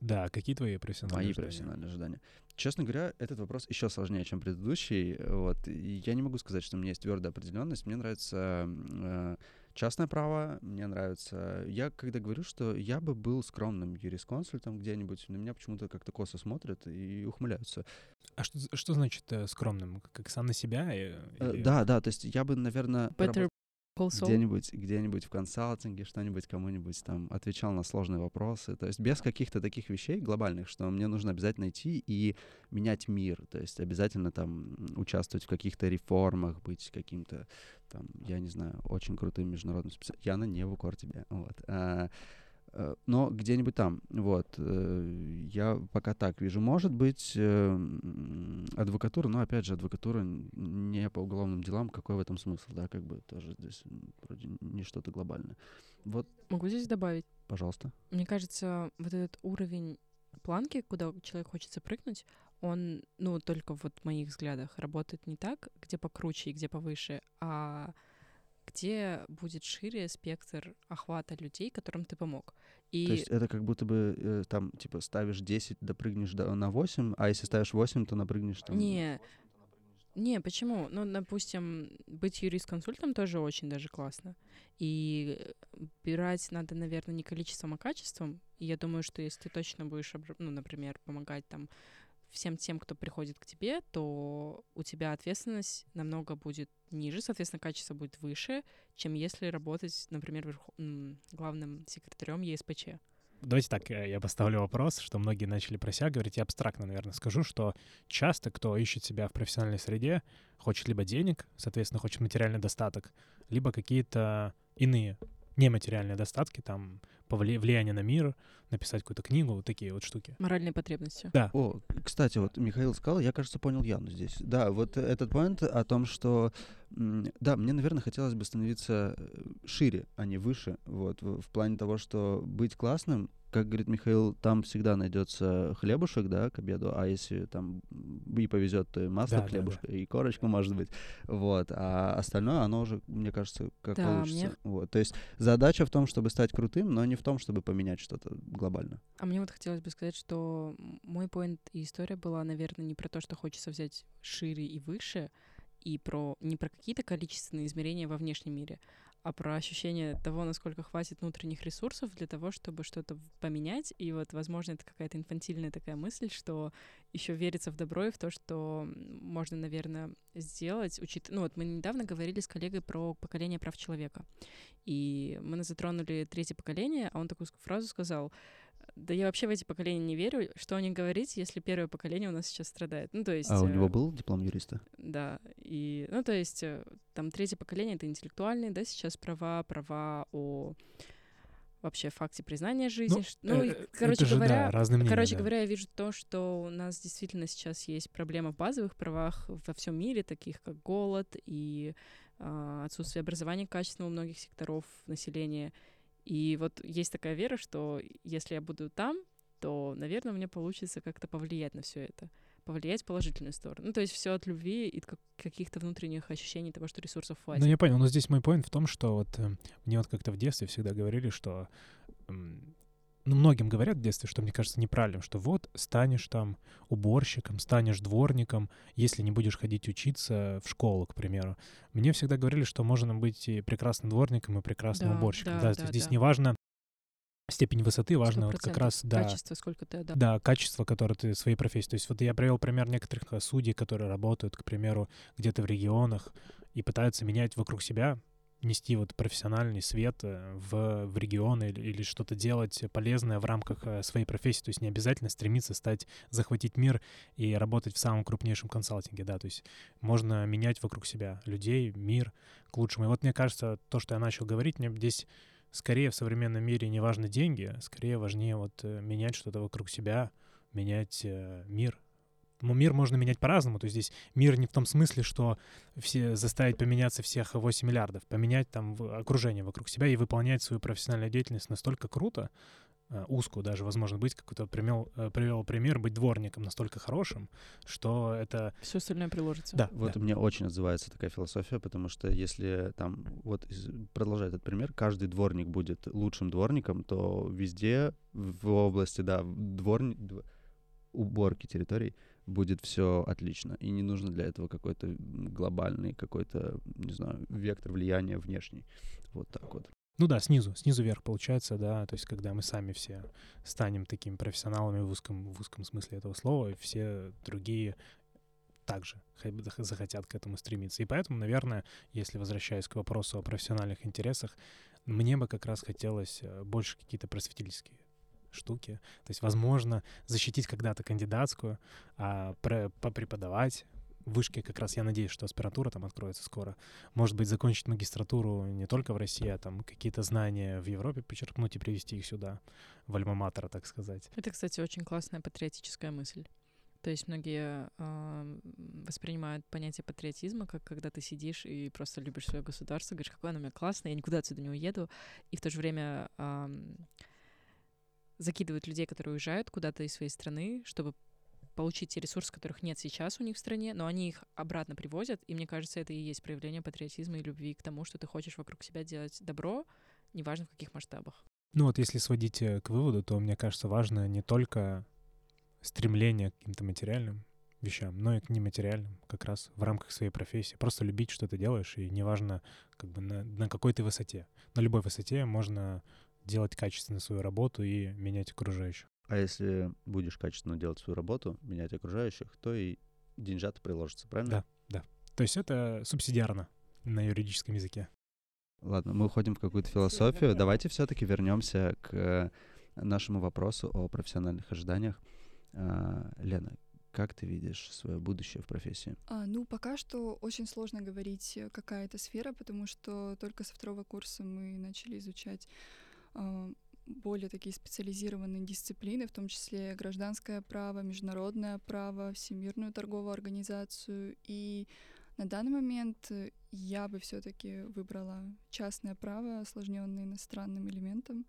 Да, какие твои профессиональные Мои ожидания? профессиональные ожидания. Честно говоря, этот вопрос еще сложнее, чем предыдущий. Вот. И я не могу сказать, что у меня есть твердая определенность. Мне нравится э, частное право, мне нравится... Я когда говорю, что я бы был скромным юрисконсультом где-нибудь, на меня почему-то как-то косо смотрят и ухмыляются. А что, что значит э, скромным? Как сам на себя? э, Э, или- Да, да, то есть я бы, наверное, Better. Где-нибудь, где-нибудь в консалтинге что-нибудь кому-нибудь там отвечал на сложные вопросы. То есть без каких-то таких вещей глобальных, что мне нужно обязательно идти и менять мир. То есть обязательно там участвовать в каких-то реформах, быть каким-то там, я не знаю, очень крутым международным специалистом. Яна, не в укор тебе. Вот. Э, но где-нибудь там, вот, э, я пока так вижу. Может быть, э, адвокатура, но, опять же, адвокатура не по уголовным делам, какой в этом смысл, да, как бы тоже здесь вроде не что-то глобальное. Вот, Могу здесь добавить? пожалуйста. Мне кажется, вот этот уровень планки, куда человек хочет запрыгнуть, он, ну, только вот в моих взглядах, работает не так, где покруче и где повыше, а где будет шире спектр охвата людей, которым ты помог. И То есть это как будто бы э, там, типа, ставишь 10, допрыгнешь до, на 8, а если ставишь 8, то напрыгнешь там... Не, не, почему? Ну, допустим, быть юрист-консультом тоже очень даже классно. И э, брать надо, наверное, не количеством, а качеством. И я думаю, что если ты точно будешь, ну, например, помогать там всем тем, кто приходит к тебе, то у тебя ответственность намного будет ниже, соответственно, качество будет выше, чем если работать, например, верху- главным секретарем ЕСПЧ. Давайте так, э, я поставлю вопрос, что многие начали про себя говорить. Я абстрактно, наверное, скажу, что часто кто ищет себя в профессиональной среде, хочет либо денег, соответственно, хочет материальный достаток, либо какие-то иные нематериальные достатки, там, повли- влияние на мир, написать какую-то книгу, вот такие вот штуки. Моральные потребности. Да, О, кстати, вот Михаил сказал, я, кажется, понял Яну здесь. Да, вот этот момент о том, что Да, мне, наверное, хотелось бы становиться э, шире, а не выше. Вот, в, в плане того, что быть классным, как говорит Михаил, там всегда найдется хлебушек, да, к обеду, а если там и повезет, то и масло Да, да, хлебушка, и корочка, может быть. Вот, а остальное, оно уже, мне кажется, как Да, получится. мне- Вот, то есть задача в том, чтобы стать крутым, но не в том, чтобы поменять что-то глобально. А мне вот хотелось бы сказать, что мой поинт и история была, наверное, не про то, что хочется взять шире и выше, и про не про какие-то количественные измерения во внешнем мире, а про ощущение того, насколько хватит внутренних ресурсов для того, чтобы что-то поменять. И вот, возможно, это какая-то инфантильная такая мысль, что еще верится в добро и в то, что можно, наверное, сделать. Учит... Ну вот мы недавно говорили с коллегой про поколение прав человека. И мы затронули третье поколение, а он такую фразу сказал, да я вообще в эти поколения не верю, что о них говорить, если первое поколение у нас сейчас страдает. Ну, то есть... А у э, него был диплом юриста? Да, и, ну, то есть, э, там, третье поколение — это интеллектуальные, да, сейчас права, права о вообще факте признания жизни. Ну, Ну, и, э, короче это же, да, говоря, разные мнения, короче да. говоря, я вижу то, что у нас действительно сейчас есть проблема в базовых правах во всем мире, таких как голод и а, отсутствие образования качественного у многих секторов населения. И вот есть такая вера, что если я буду там, то, наверное, у меня получится как-то повлиять на все это повлиять в положительную сторону. Ну, то есть все от любви и как- каких-то внутренних ощущений того, что ресурсов хватит. Ну, я понял, но здесь мой поинт в том, что вот э, мне вот как-то в детстве всегда говорили, что ну, многим говорят в детстве, что мне кажется неправильным, что вот станешь там уборщиком, станешь дворником, если не будешь ходить учиться в школу, к примеру. Мне всегда говорили, что можно быть и прекрасным дворником, и прекрасным Да, уборщиком. да, Да, да, здесь да. не важно степень высоты, важно вот как 100%. раз, да, Качество, сколько ты отдал. да, качество, которое ты в своей профессии. То есть вот я привел пример некоторых э, судей, которые работают, к примеру, где-то в регионах и пытаются менять вокруг себя, нести вот профессиональный свет э, в, в регионы или, или что-то делать полезное в рамках э, своей профессии. То есть не обязательно стремиться стать, захватить мир и работать в самом крупнейшем консалтинге, да. То есть можно менять вокруг себя людей, мир к лучшему. И вот мне кажется, то, что я начал говорить, мне здесь скорее в современном мире не важны деньги, скорее важнее вот э, менять что-то вокруг себя, менять мир. Мир можно менять по-разному. То есть здесь мир не в том смысле, что все заставить поменяться всех 8 миллиардов, поменять там окружение вокруг себя и выполнять свою профессиональную деятельность настолько круто, э, узкую даже, возможно, быть, какой-то примел, э, привел пример, быть дворником настолько хорошим, что это... Все остальное приложится. Да, Вот да. мне очень отзывается такая философия, потому что если там, вот продолжая этот пример, каждый дворник будет лучшим дворником, то везде в области, да, дворни, дв- уборки территорий будет все отлично. И не нужно для этого какой-то глобальный, какой-то, не знаю, вектор влияния внешний. Вот так вот. Ну да, снизу, снизу вверх получается, да, то есть когда мы сами все станем такими профессионалами в узком, в узком смысле этого слова, и все другие также захотят к этому стремиться. И поэтому, наверное, если возвращаясь к вопросу о профессиональных интересах, мне бы как раз хотелось э, больше какие-то просветительские штуки. То есть, возможно, защитить когда-то кандидатскую, а пре- попреподавать в вышке как раз, я надеюсь, что аспирантура там откроется скоро. Может быть, закончить магистратуру не только в России, а там какие-то знания в Европе почерпнуть и привести их сюда, в альма-матер, так сказать. Это, кстати, очень классная патриотическая мысль. То есть многие ам, воспринимают понятие патриотизма, как когда ты сидишь и просто любишь свое государство, говоришь, какое оно у меня классное, я никуда отсюда не уеду, и в то же время ам, закидывают людей, которые уезжают куда-то из своей страны, чтобы получить те ресурсы, которых нет сейчас у них в стране, но они их обратно привозят, и мне кажется, это и есть проявление патриотизма и любви к тому, что ты хочешь вокруг себя делать добро, неважно в каких масштабах. Ну вот если сводить э, к выводу, то мне кажется важно не только стремление к каким-то материальным вещам, но и к нематериальным, как раз в рамках своей профессии. Просто любить, что ты делаешь, и неважно, как бы на, на какой ты высоте. На любой высоте можно делать качественно свою работу и менять окружающих. А если будешь качественно делать свою работу, менять окружающих, то и деньжата приложатся, правильно? Да. То есть это субсидиарно на юридическом языке. Ладно, мы уходим в какую-то философию. Давайте все-таки вернемся к нашему вопросу о профессиональных ожиданиях. А, Лена, как ты видишь свое будущее в профессии? А, ну, пока что очень сложно говорить, э, какая это сфера, потому что только со второго курса мы начали изучать более такие специализированные дисциплины, в том числе гражданское право, международное право, всемирную торговую организацию. И На данный момент я бы все-таки выбрала частное право, осложненное иностранным элементом.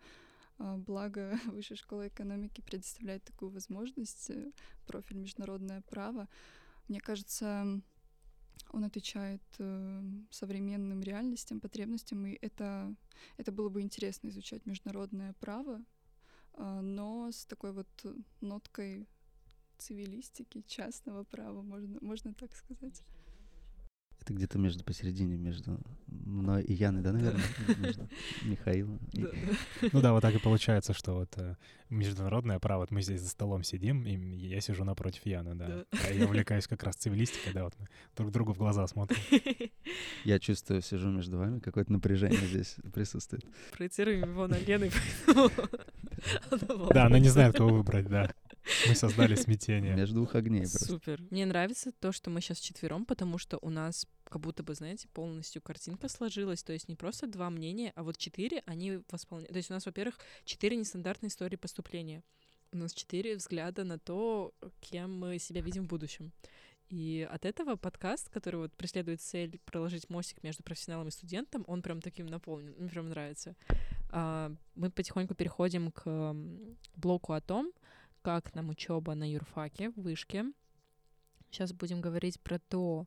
А, благо, Высшая школа экономики предоставляет такую возможность, э, профиль международное право. Мне кажется, он отвечает э, современным реальностям, потребностям, и это, это было бы интересно изучать международное право, э, но с такой вот ноткой цивилистики, частного права, можно, можно так сказать. Это где-то между посередине, между мной и Яной, да, наверное? Между Михаилом. И... Ну да, вот так и получается, что вот э, международное право, вот мы здесь за столом сидим, и я сижу напротив Яны, да. А я увлекаюсь как раз цивилистикой, да, вот мы друг другу в глаза смотрим. Я чувствую, сижу между вами, какое-то напряжение здесь присутствует. Проецируем его на Лены, Да, она не знает, кого выбрать, да. Мы создали смятение. Между двух огней просто. Супер. Мне нравится то, что мы сейчас четвером, потому что у нас как будто бы, знаете, полностью картинка сложилась. То есть не просто два мнения, а вот четыре, они восполняют. То есть у нас, во-первых, четыре нестандартные истории поступления. У нас четыре взгляда на то, кем мы себя видим в будущем. И от этого подкаст, который вот преследует цель проложить мостик между профессионалом и студентом, он прям таким наполнен. Мне прям нравится. А, мы потихоньку переходим к блоку о том, как нам учеба на юрфаке в вышке. Сейчас будем говорить про то,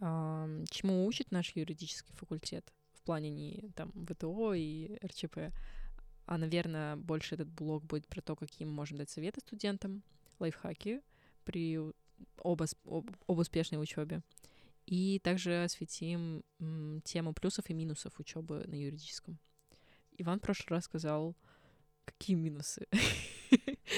чему учит наш юридический факультет в плане не там ВТО и РЧП, а, наверное, больше этот блог будет про то, какие мы можем дать советы студентам, лайфхаки при об, об успешной учебе. И также осветим м, тему плюсов и минусов учебы на юридическом. Иван в прошлый раз сказал, какие минусы.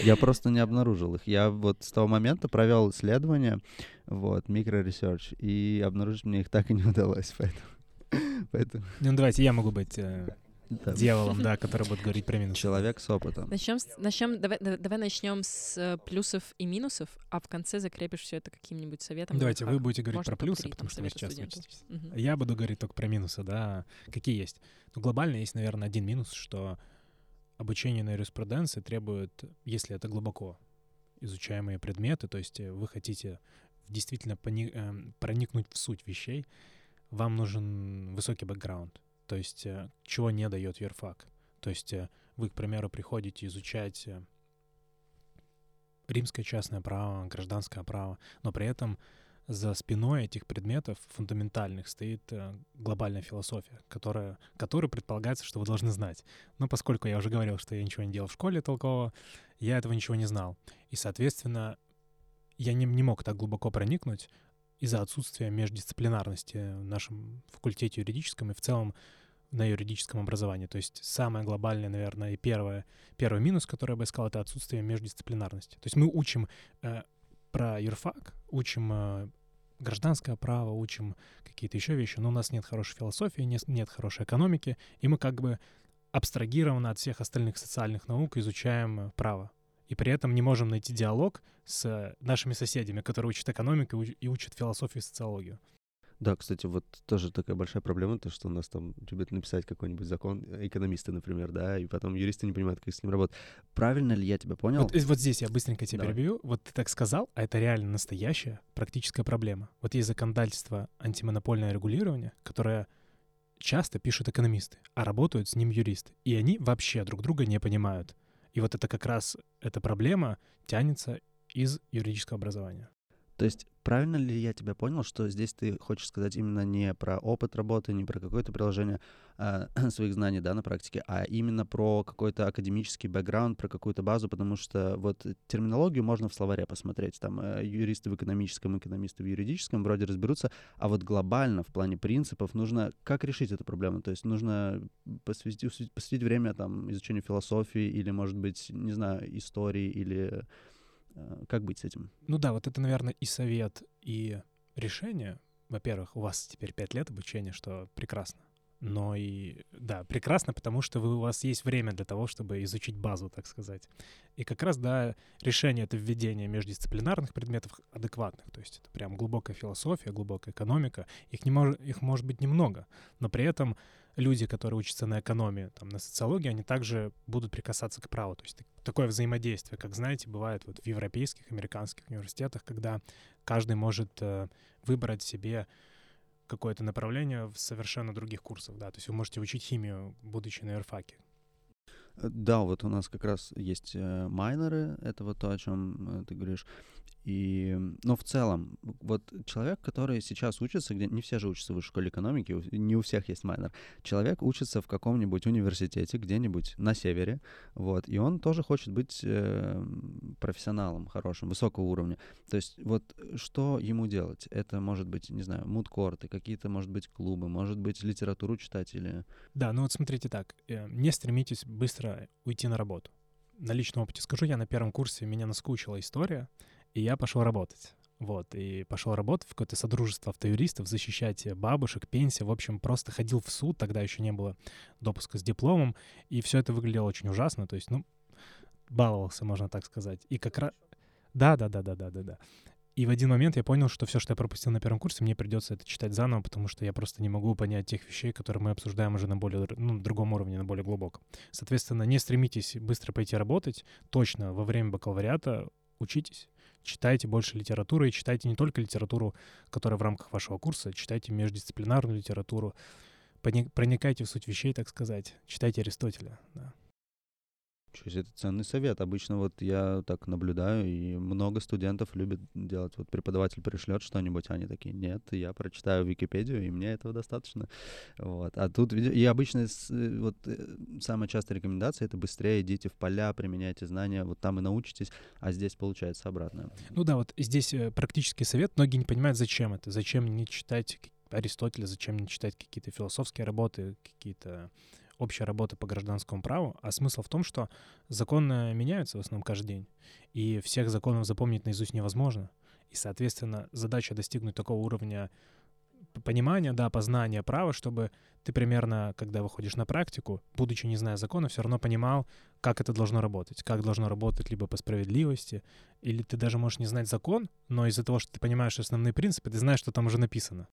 Я просто не обнаружил их. Я вот с того момента провел исследование, вот, микро- research, и обнаружить мне их так и не удалось, поэтому... поэтому... Ну, давайте я могу быть э, да. дьяволом, да, который будет говорить про минусы. Человек с опытом. Начнем, с, начнем давай, давай начнем с э, плюсов и минусов, а в конце закрепишь все это каким-нибудь советом. Давайте вы будете говорить про плюсы, потому что вы сейчас учитесь. Угу. Я буду говорить только про минусы, да. Какие есть? Ну, глобально есть, наверное, один минус, что обучение на юриспруденции требует, если это глубоко изучаемые предметы, то есть э, вы хотите действительно эм, проникнуть в суть вещей, вам нужен высокий бэкграунд, то есть э, чего не дает юрфак. То есть э, вы, к примеру, приходите изучать римское частное право, гражданское право, но при этом за спиной этих предметов фундаментальных стоит э, глобальная философия, которая, которую предполагается, что вы должны знать. Но поскольку я уже говорил, что я ничего не делал в школе толково, я этого ничего не знал. И, соответственно, я не, не мог так глубоко проникнуть из-за отсутствия междисциплинарности в нашем факультете юридическом и в целом на юридическом образовании. То есть самое глобальное, наверное, и первое, первый минус, который я бы искал, это отсутствие междисциплинарности. То есть мы учим э, про юрфак, учим э, гражданское право, учим какие-то еще вещи, но у нас нет хорошей философии, нет, нет хорошей экономики, и мы как бы абстрагированно от всех остальных социальных наук изучаем э, право. И при этом не можем найти диалог с нашими соседями, которые учат экономику и учат философию и социологию. Да, кстати, вот тоже такая большая проблема, то, что у нас там любят написать какой-нибудь закон, э, экономисты, например, да, и потом юристы не понимают, как с ним работать. Правильно ли я тебя понял? Вот, вот здесь я быстренько тебя Давай. перебью. Вот ты так сказал, а это реально настоящая практическая проблема. Вот есть законодательство антимонопольное регулирование, которое часто пишут экономисты, а работают с ним юристы. И они вообще друг друга не понимают. И вот это как раз, эта проблема тянется из юридического образования. То есть правильно ли я тебя понял, что здесь ты хочешь сказать именно не про опыт работы, не про какое-то приложение а, своих знаний да, на практике, а именно про какой-то академический бэкграунд, про какую-то базу, потому что вот терминологию можно в словаре посмотреть, там э, юристы в экономическом, экономисты в юридическом вроде разберутся, а вот глобально в плане принципов нужно, как решить эту проблему, то есть нужно посвятить, посвятить время там изучению философии или, может быть, не знаю, истории или Э, как быть с этим? Ну да, вот это, наверное, и совет, и решение. Во-первых, у вас теперь пять лет обучения, что прекрасно. Но и, да, прекрасно, потому что вы, у вас есть время для того, чтобы изучить базу, так сказать. И как раз, да, решение — это введение междисциплинарных предметов адекватных. То есть это прям глубокая философия, глубокая экономика. Их, не мож, их может быть немного, но при этом люди, которые учатся на экономии, там, на социологии, они также будут прикасаться к праву. То есть такое взаимодействие, как знаете, бывает вот в европейских, американских университетах, когда каждый может э, выбрать себе какое-то направление в совершенно других курсах, да, то есть вы можете учить химию, будучи на юрфаке. Э, да, вот у нас как раз есть э, майнеры, это вот то, о чем э, ты говоришь. И, но в целом, вот человек, который сейчас учится, где не все же учатся в высшей школе экономики, не у всех есть майнер. Человек учится в каком-нибудь университете, где-нибудь на севере, вот, и он тоже хочет быть э, профессионалом хорошим, высокого уровня. То есть вот что ему делать? Это может быть, не знаю, мудкорты, какие-то, может быть, клубы, может быть, литературу читать или... Да, ну вот смотрите так, не стремитесь быстро уйти на работу. На личном опыте скажу, я на первом курсе, меня наскучила история, и я пошел работать. Вот, и пошел работать в какое-то содружество автоюристов, защищать бабушек, пенсии. В общем, просто ходил в суд, тогда еще не было допуска с дипломом, и все это выглядело очень ужасно. То есть, ну, баловался, можно так сказать. И как раз... Да, да, да, да, да, да, да. И в один момент я понял, что все, что я пропустил на первом курсе, мне придется это читать заново, потому что я просто не могу понять тех вещей, которые мы обсуждаем уже на более, ну, другом уровне, на более глубоком. Соответственно, не стремитесь быстро пойти работать. Точно во время бакалавриата учитесь читайте больше литературы, и читайте не только литературу, которая в рамках вашего курса, читайте междисциплинарную литературу, проникайте в суть вещей, так сказать, читайте Аристотеля. Да. Это ценный совет. Обычно вот я так наблюдаю, и много студентов любят делать. Вот преподаватель пришлет что-нибудь, а они такие, нет, я прочитаю Википедию, и мне этого достаточно. Вот. А тут, и обычно э, вот э, самая частая рекомендация — это быстрее идите в поля, применяйте знания, вот там и научитесь, а здесь получается обратное. Ну да, вот здесь э, практический совет. Многие не понимают, зачем это, зачем не читать Аристотеля, зачем не читать какие-то философские работы, какие-то общая работа по гражданскому праву, а смысл в том, что законы меняются в основном каждый день, и всех законов запомнить наизусть невозможно. И, соответственно, задача достигнуть такого уровня понимания, да, познания права, чтобы ты примерно, когда выходишь на практику, будучи не зная закона, все равно понимал, как это должно работать, как должно работать либо по справедливости, или ты даже можешь не знать закон, но из-за того, что ты понимаешь основные принципы, ты знаешь, что там уже написано.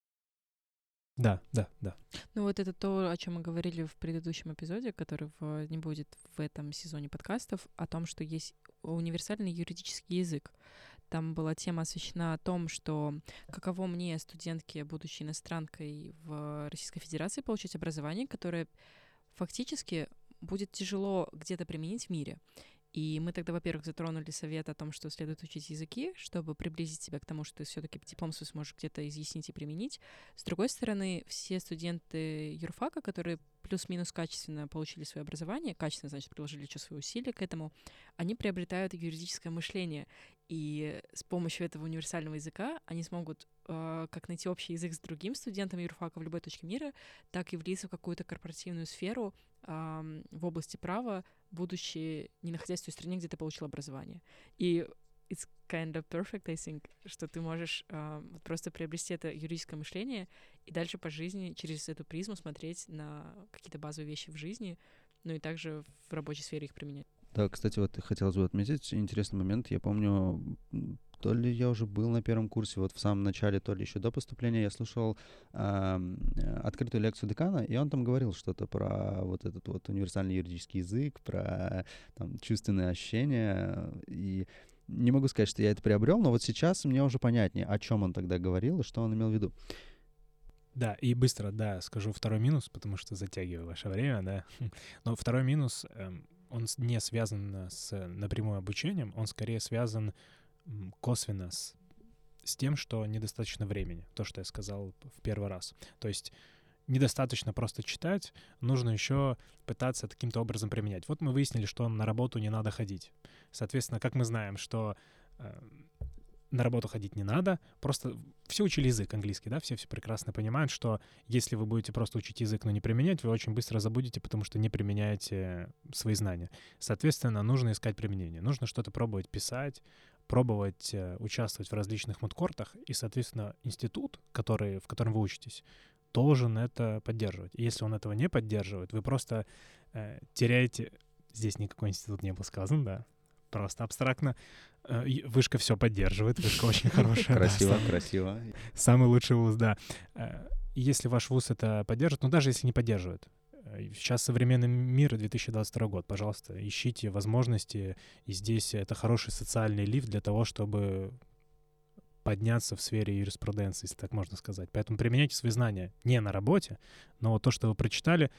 Да, да, да. Ну вот это то, о чем мы говорили в предыдущем эпизоде, который в, не будет в этом сезоне подкастов, о том, что есть универсальный юридический язык. Там была тема освещена о том, что каково мне, студентке, будучи иностранкой в Российской Федерации, получить образование, которое фактически будет тяжело где-то применить в мире. И мы тогда, во-первых, затронули совет о том, что следует учить языки, чтобы приблизить себя к тому, что ты все-таки диплом свой сможешь где-то изъяснить и применить. С другой стороны, все студенты юрфака, которые плюс-минус качественно получили свое образование, качественно, значит, приложили еще свои усилия к этому, они приобретают юридическое мышление. И с помощью этого универсального языка они смогут э, как найти общий язык с другим студентом юрфака в любой точке мира, так и влиться в какую-то корпоративную сферу э, в области права, будучи не находясь в той стране, где ты получил образование. И it's kind of perfect, I think, что ты можешь э, просто приобрести это юридическое мышление и дальше по жизни через эту призму смотреть на какие-то базовые вещи в жизни, ну и также в рабочей сфере их применять. Да, кстати, вот хотелось бы отметить интересный момент. Я помню, то ли я уже был на первом курсе, вот в самом начале, то ли еще до поступления, я слушал э, открытую лекцию декана, и он там говорил что-то про вот этот вот универсальный юридический язык, про там, чувственные ощущения, и не могу сказать, что я это приобрел, но вот сейчас мне уже понятнее, о чем он тогда говорил и что он имел в виду. Да, и быстро, да, скажу второй минус, потому что затягиваю ваше время, да. Но второй минус, эм, он не связан с напрямую обучением, он скорее связан косвенно с, с тем, что недостаточно времени, то, что я сказал в первый раз. То есть недостаточно просто читать, нужно еще пытаться каким-то образом применять. Вот мы выяснили, что на работу не надо ходить. Соответственно, как мы знаем, что э, на работу ходить не надо, просто все учили язык английский, да, все все прекрасно понимают, что если вы будете просто учить язык, но не применять, вы очень быстро забудете, потому что не применяете свои знания. Соответственно, нужно искать применение, нужно что-то пробовать писать, пробовать э, участвовать в различных мудкортах, и, соответственно, институт, который, в котором вы учитесь, должен это поддерживать. И если он этого не поддерживает, вы просто э, теряете... Здесь никакой институт не был сказан, да, просто абстрактно. Э, вышка все поддерживает, вышка очень хорошая. Красиво, красиво. Самый лучший вуз, да. Э, если ваш вуз это поддержит, ну даже если не поддерживает, Сейчас современный мир, 2022 год, пожалуйста, ищите возможности, и здесь это хороший социальный лифт для того, чтобы подняться в сфере юриспруденции, если так можно сказать. Поэтому применяйте свои знания не на работе, но то, что вы прочитали,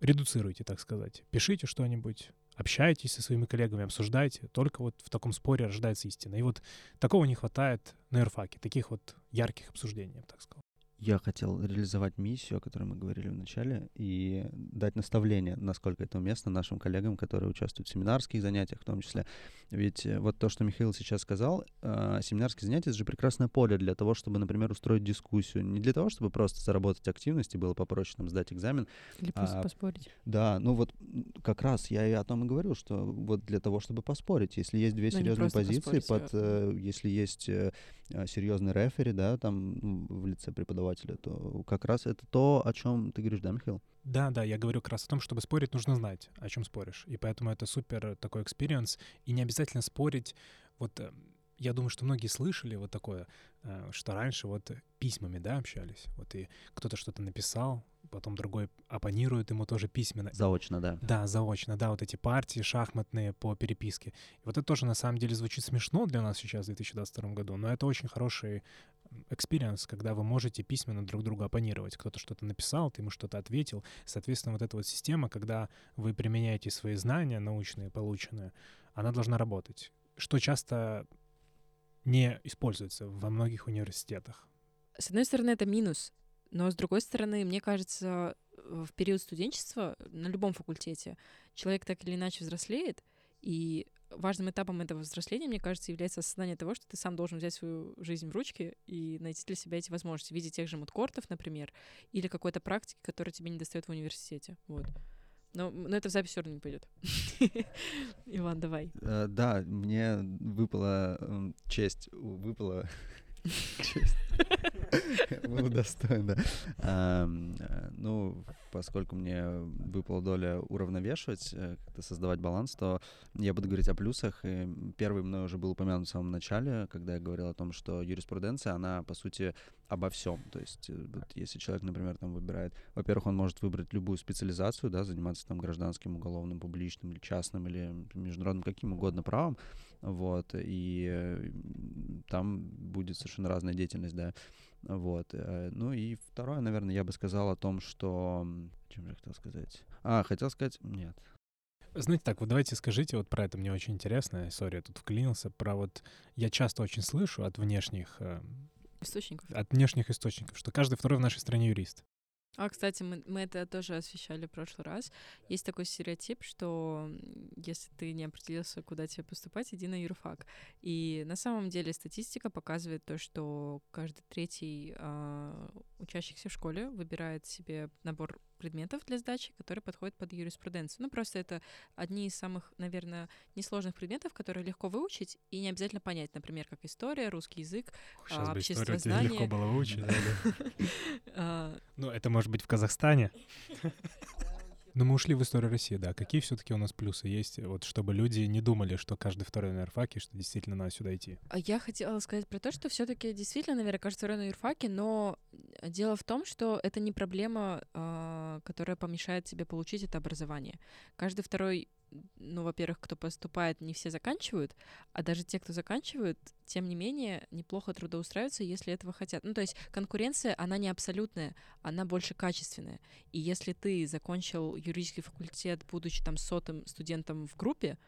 редуцируйте, так сказать. Пишите что-нибудь, общайтесь со своими коллегами, обсуждайте. Только вот в таком споре рождается истина. И вот такого не хватает на юрфаке, таких вот ярких обсуждений, я бы так сказал я хотел реализовать миссию, о которой мы говорили в начале, и дать наставление, насколько это уместно нашим коллегам, которые участвуют в семинарских занятиях в том числе. Ведь э, вот то, что Михаил сейчас сказал, э, семинарские занятия — это же прекрасное поле для того, чтобы, например, устроить дискуссию. Не для того, чтобы просто заработать активность и было попроще там сдать экзамен. Или просто а, поспорить. Да, ну вот как раз я и о том и говорю, что вот для того, чтобы поспорить. Если есть две серьезные позиции, под, э, если есть э, серьезный рефери, да, там в лице преподавателя, то как раз это то, о чем ты говоришь, да, Михаил? Да, да, я говорю как раз о том, чтобы спорить, нужно знать, о чем споришь. И поэтому это супер такой experience. И не обязательно спорить. Вот э, я думаю, что многие слышали вот такое, э, что раньше вот письмами, да, общались. Вот и кто-то что-то написал, потом другой оппонирует ему тоже письменно. Заочно, да. Да, заочно, да, вот эти партии шахматные по переписке. И вот это тоже на самом деле звучит смешно для нас сейчас в 2022 году, но это очень хороший experience, когда вы можете письменно друг другу оппонировать. Кто-то что-то написал, ты ему что-то ответил. Соответственно, вот эта вот система, когда вы применяете свои знания научные, полученные, она должна работать. Что часто не используется во многих университетах. С одной стороны, это минус, но с другой стороны, мне кажется, в период студенчества на любом факультете человек так или иначе взрослеет, и важным этапом этого взросления, мне кажется, является осознание того, что ты сам должен взять свою жизнь в ручки и найти для себя эти возможности в виде тех же мудкортов, например, или какой-то практики, которая тебе не достает в университете. Вот. Но, но это в запись все равно не пойдет. Иван, давай. Uh, да, мне выпала um, честь, выпала Был достоин, да. Э, ну, поскольку мне выпала доля уравновешивать, э, как-то создавать баланс, то я буду говорить о плюсах. И первый мной уже был упомянут в самом начале, когда я говорил о том, что юриспруденция, она, по сути, обо всем. То есть, э, вот, если человек, например, там выбирает, во-первых, он может выбрать любую специализацию, да, заниматься там гражданским, уголовным, публичным или частным или международным, каким угодно правом, вот, и там будет совершенно разная деятельность, да, вот. Э, ну и второе, наверное, я бы сказал о том, что... Чем же я хотел сказать? А, хотел сказать... Нет. Знаете, так, вот давайте скажите вот про это, мне очень интересно, сори, я тут вклинился, про вот... Я часто очень слышу от внешних... Э, источников. От внешних источников, что каждый второй в нашей стране юрист. А, кстати, мы, мы это тоже освещали в прошлый раз. Есть такой стереотип, что если ты не определился, куда тебе поступать, иди на юрфак. И на самом деле статистика показывает то, что каждый третий э, учащихся в школе выбирает себе набор предметов для сдачи, которые подходят под юриспруденцию. Ну, просто это одни из самых, наверное, несложных предметов, которые легко выучить и не обязательно понять, например, как история, русский язык, Сейчас а, общество знания. легко было выучить. А, ну, это может быть в Казахстане. Но мы ушли в историю России, да. Какие все-таки у нас плюсы есть, вот чтобы люди не думали, что каждый второй на юрфаке, что действительно надо сюда идти? А я хотела сказать про то, что все-таки действительно, наверное, каждый второй на юрфаке, но дело в том, что это не проблема, а, которая помешает тебе получить это образование. Каждый второй ну, во-первых, кто поступает, не все заканчивают, а даже те, кто заканчивают, тем не менее, неплохо трудоустраиваются, если этого хотят. Ну, то есть конкуренция, она не абсолютная, она больше качественная. И если ты закончил юридический факультет, будучи там сотым студентом в группе,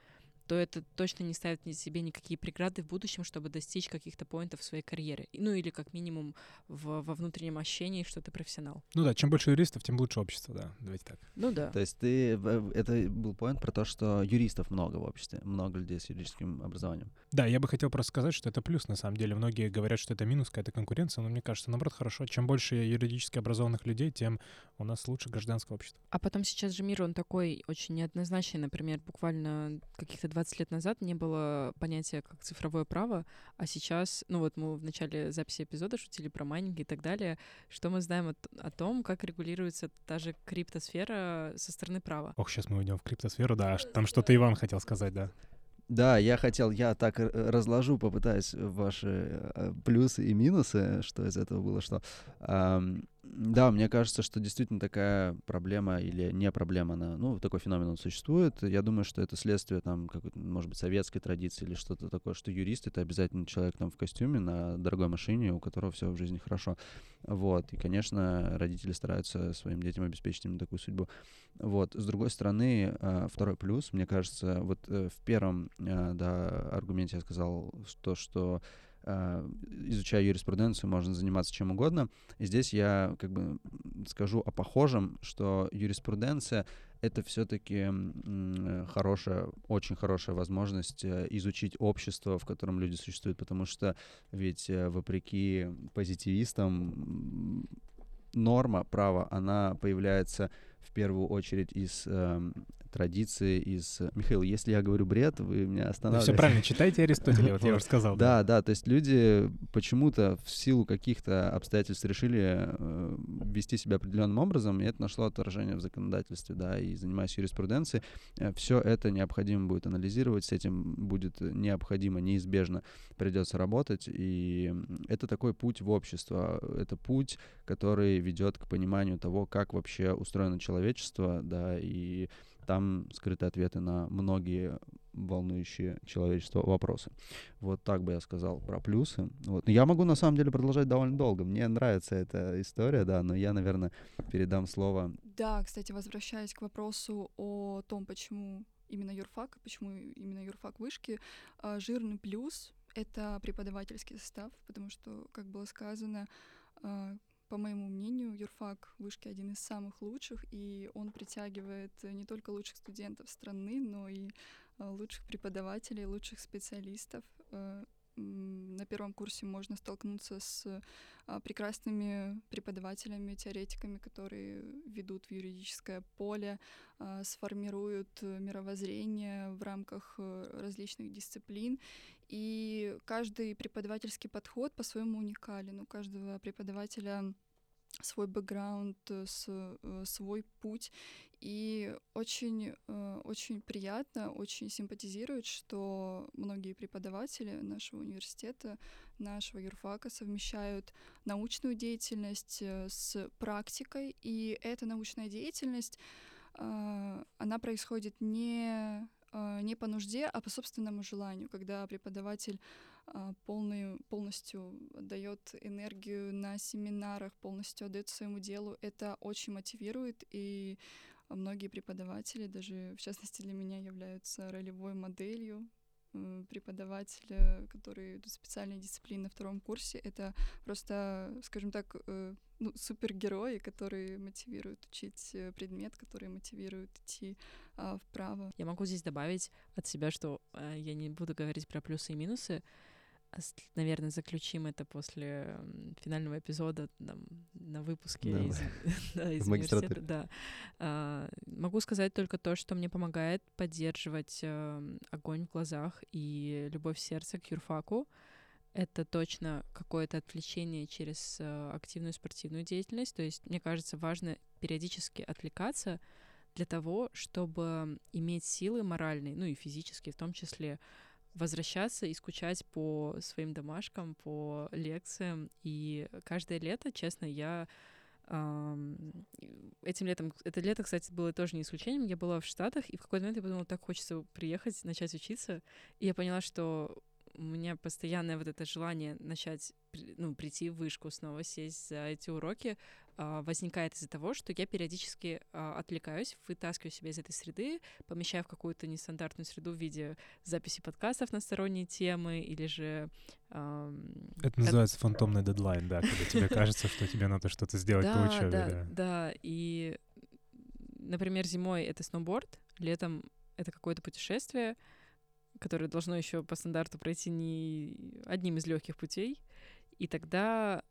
то это точно не ставит себе никакие преграды в будущем, чтобы достичь каких-то поинтов в своей карьере. Ну или как минимум в, во внутреннем ощущении, что ты профессионал. Ну да, чем больше юристов, тем лучше общество, да, давайте так. Ну да. То есть ты, это был поинт про то, что юристов много в обществе, много людей с юридическим образованием. Да, я бы хотел просто сказать, что это плюс, на самом деле. Многие говорят, что это минус, какая-то конкуренция, но мне кажется, наоборот, хорошо. Чем больше юридически образованных людей, тем у нас лучше гражданское общество. А потом сейчас же мир, он такой очень неоднозначный. Например, буквально каких-то 20 лет назад не было понятия как цифровое право, а сейчас, ну вот мы в начале записи эпизода шутили про майнинг и так далее, что мы знаем о, о том, как регулируется та же криптосфера со стороны права. Ох, сейчас мы уйдем в криптосферу, да, там что-то Иван хотел сказать, да. Да, я хотел, я так разложу, попытаюсь ваши э, плюсы и минусы, что из этого было что. Да, мне кажется, что действительно такая проблема или не проблема, она, ну, такой феномен он существует. Я думаю, что это следствие, там, может быть, советской традиции или что-то такое, что юрист — это обязательно человек там в костюме на дорогой машине, у которого все в жизни хорошо. Вот. И, конечно, родители стараются своим детям обеспечить именно такую судьбу. Вот. С другой стороны, а, второй плюс, мне кажется, вот э, в первом а, да, аргументе я сказал, что, что изучая юриспруденцию, можно заниматься чем угодно. И здесь я как бы скажу о похожем, что юриспруденция — это все-таки хорошая, очень хорошая возможность э, изучить общество, в котором люди существуют, потому что ведь э, вопреки позитивистам норма права, она появляется в первую очередь из э, традиции из... Михаил, если я говорю бред, вы меня останавливаете. все правильно, читайте Аристотеля, вот я уже сказал. Да, да, то есть люди почему-то в силу каких-то обстоятельств решили э, вести себя определенным образом, и это нашло отражение в законодательстве, да, и занимаясь юриспруденцией, э, все это необходимо будет анализировать, с этим будет необходимо, неизбежно придется работать, и это такой путь в общество, это путь, который ведет к пониманию того, как вообще устроено человечество, да, и там скрыты ответы на многие волнующие человечество вопросы. Вот так бы я сказал про плюсы. Вот. Я могу на самом деле продолжать довольно долго. Мне нравится эта история, да, но я, наверное, передам слово. Да, кстати, возвращаясь к вопросу о том, почему именно юрфак, почему именно юрфак вышки, а, жирный плюс — это преподавательский состав, потому что, как было сказано, а, по моему мнению, юрфак вышки один из самых лучших, и он притягивает не только лучших студентов страны, но и э, лучших преподавателей, лучших специалистов. На первом курсе можно столкнуться с а, прекрасными преподавателями, теоретиками, которые ведут в юридическое поле, а, сформируют мировоззрение в рамках э, различных дисциплин. И каждый преподавательский подход по-своему уникален. У каждого преподавателя свой бэкграунд, э, э, свой путь. И очень, э, очень приятно, очень симпатизирует, что многие преподаватели нашего университета, нашего юрфака совмещают научную деятельность с практикой. И эта научная деятельность, она происходит не не по нужде, а по собственному желанию, когда преподаватель полный, полностью отдает энергию на семинарах, полностью отдает своему делу. Это очень мотивирует, и многие преподаватели, даже в частности для меня, являются ролевой моделью преподавателя, которые идут специальные дисциплины на втором курсе. Это просто, скажем так, э, ну, супергерои, которые мотивируют учить э, предмет, которые мотивируют идти а, вправо. Я могу здесь добавить от себя, что а, я не буду говорить про плюсы и минусы, наверное, заключим это после финального эпизода там, на выпуске да. из, да, из университета. Да. А, могу сказать только то, что мне помогает поддерживать а, огонь в глазах и любовь в сердце к юрфаку. Это точно какое-то отвлечение через а, активную спортивную деятельность. То есть, мне кажется, важно периодически отвлекаться для того, чтобы иметь силы моральные, ну и физические в том числе, возвращаться и скучать по своим домашкам, по лекциям. И каждое лето, честно, я этим летом, это лето, кстати, было тоже не исключением, я была в Штатах, и в какой-то момент я подумала, так хочется приехать, начать учиться, и я поняла, что у меня постоянное вот это желание начать, ну, прийти в вышку, снова сесть за эти уроки, а, возникает из-за того, что я периодически а, отвлекаюсь, вытаскиваю себя из этой среды, помещаю в какую-то нестандартную среду в виде записи подкастов на сторонние темы или же... Это называется фантомный дедлайн, да, когда тебе кажется, что тебе надо что-то сделать по учебе. Да, да, и, например, зимой это сноуборд, летом это какое-то путешествие, которое должно еще по стандарту пройти не одним из легких путей, и тогда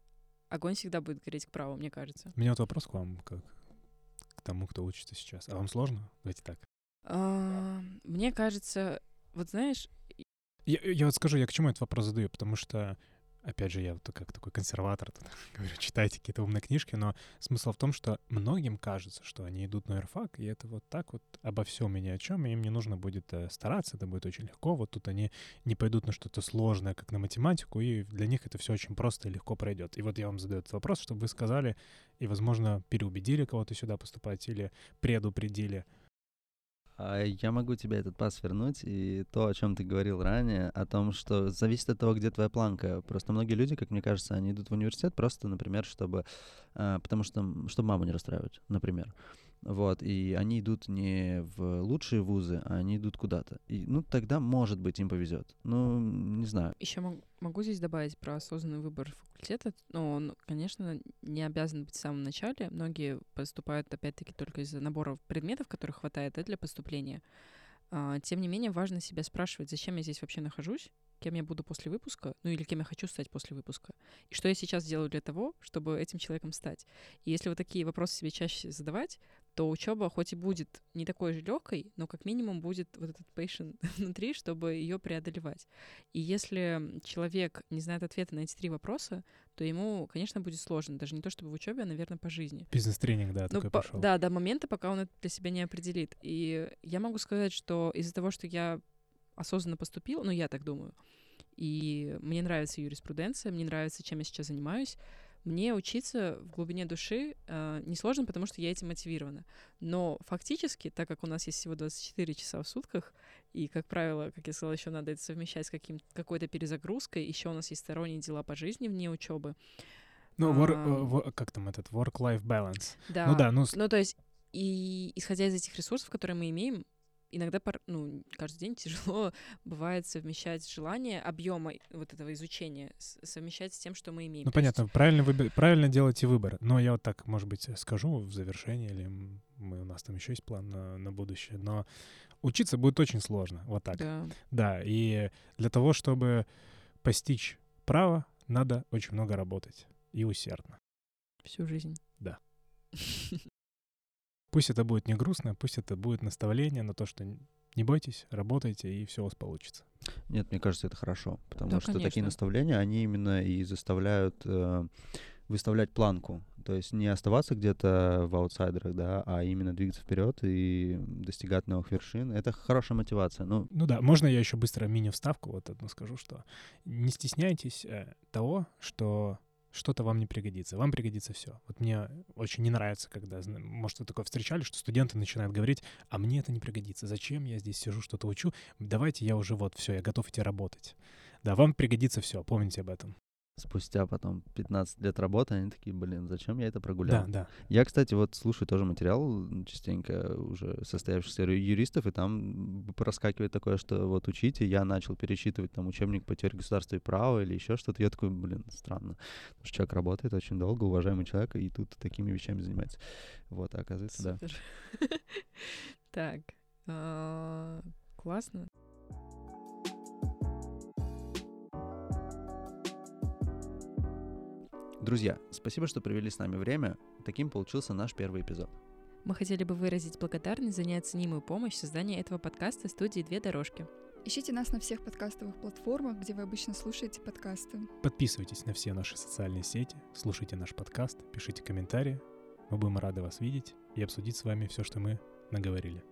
огонь всегда будет гореть к праву, мне кажется. У меня вот вопрос к вам, как к тому, кто учится сейчас. А вам сложно? Давайте так. А, мне кажется, вот знаешь... Я, я вот скажу, я к чему этот вопрос задаю, потому что опять же, я вот как такой консерватор, тут, говорю, читайте какие-то умные книжки, но смысл в том, что многим кажется, что они идут на юрфак, и это вот так вот обо всем и ни о чем, и им не нужно будет э, стараться, это будет очень легко. Вот тут они не пойдут на что-то сложное, как на математику, и для них это все очень просто и легко пройдет. И вот я вам задаю этот вопрос, чтобы вы сказали и, возможно, переубедили кого-то сюда поступать или предупредили, я могу тебе этот пас вернуть, и то, о чем ты говорил ранее, о том, что зависит от того, где твоя планка. Просто многие люди, как мне кажется, они идут в университет просто, например, чтобы... А, потому что... Чтобы маму не расстраивать, например. Вот, и они идут не в лучшие вузы, а они идут куда-то. И, ну, тогда, может быть, им повезет. Ну, не знаю. Еще могу здесь добавить про осознанный выбор факультета. Но он, конечно, не обязан быть в самом начале. Многие поступают, опять-таки, только из-за набора предметов, которых хватает для поступления. А, тем не менее, важно себя спрашивать, зачем я здесь вообще нахожусь, кем я буду после выпуска, ну или кем я хочу стать после выпуска, и что я сейчас делаю для того, чтобы этим человеком стать. И если вот такие вопросы себе чаще задавать, то учеба хоть и будет не такой же легкой, но как минимум будет вот этот patient внутри, чтобы ее преодолевать. И если человек не знает ответа на эти три вопроса, то ему, конечно, будет сложно. Даже не то чтобы в учебе, а, наверное, по жизни. Бизнес-тренинг, да, ну, по- пошел. Да, до момента, пока он это для себя не определит. И я могу сказать, что из-за того, что я осознанно поступила, ну, я так думаю, и мне нравится юриспруденция, мне нравится, чем я сейчас занимаюсь, мне учиться в глубине души э, несложно, потому что я этим мотивирована. Но фактически, так как у нас есть всего 24 часа в сутках, и, как правило, как я сказала, еще надо это совмещать с каким какой-то перезагрузкой, еще у нас есть сторонние дела по жизни вне учебы. Ну, wor- А. э, wo- как там этот work-life balance. Да. Ну да, ну, Ну, то есть, и исходя из этих ресурсов, которые мы имеем, иногда, ну, каждый день тяжело бывает совмещать желание объема вот этого изучения, совмещать с тем, что мы имеем. ну То есть- понятно, правильно, выби- правильно делаете выбор. Но я вот так, может быть, скажу в завершении, или мы, у нас там еще есть план на, на будущее, но учиться будет очень сложно, вот так. Да. Да, и для того, чтобы постичь право, надо очень много работать и усердно. Всю жизнь. Да. Пусть это будет не грустно, пусть это будет наставление на то, что не бойтесь, работайте, и все у вас получится. Нет, мне кажется, это хорошо, потому Да, что такие конечно. наставления, они именно и заставляют э, выставлять планку. То есть не оставаться где-то в аутсайдерах, да, а именно двигаться вперед и достигать новых вершин. Это хорошая мотивация. Ну, Ну да, можно я еще быстро мини-вставку вот одну скажу, что не стесняйтесь э, того, что что-то вам не пригодится. Вам пригодится все. Вот мне очень не нравится, когда, может, вы такое встречали, что студенты начинают говорить, а мне это не пригодится. Зачем я здесь сижу, что-то учу? Давайте я уже вот все, я готов идти работать. Да, вам пригодится все, помните об этом. Спустя потом 15 лет работы, они такие, блин, зачем я это прогулял? Да, да. Я, кстати, вот слушаю тоже материал частенько уже состоявшихся юристов, и там проскакивает такое, что вот учите, я начал перечитывать там учебник по теории государства и права или еще что-то. Я такой, блин, странно. Потому что человек работает очень долго, уважаемый человек, и тут такими вещами занимается. Вот, а оказывается, да. Супер. Так. а, Классно. Друзья, спасибо, что провели с нами время. Таким получился наш первый эпизод. Мы хотели бы выразить благодарность за неоценимую помощь в создании этого подкаста студии «Две дорожки». Ищите нас на всех подкастовых платформах, где вы обычно слушаете подкасты. Подписывайтесь на все наши социальные сети, слушайте наш подкаст, пишите комментарии. Мы будем рады вас видеть и обсудить с вами все, что мы наговорили.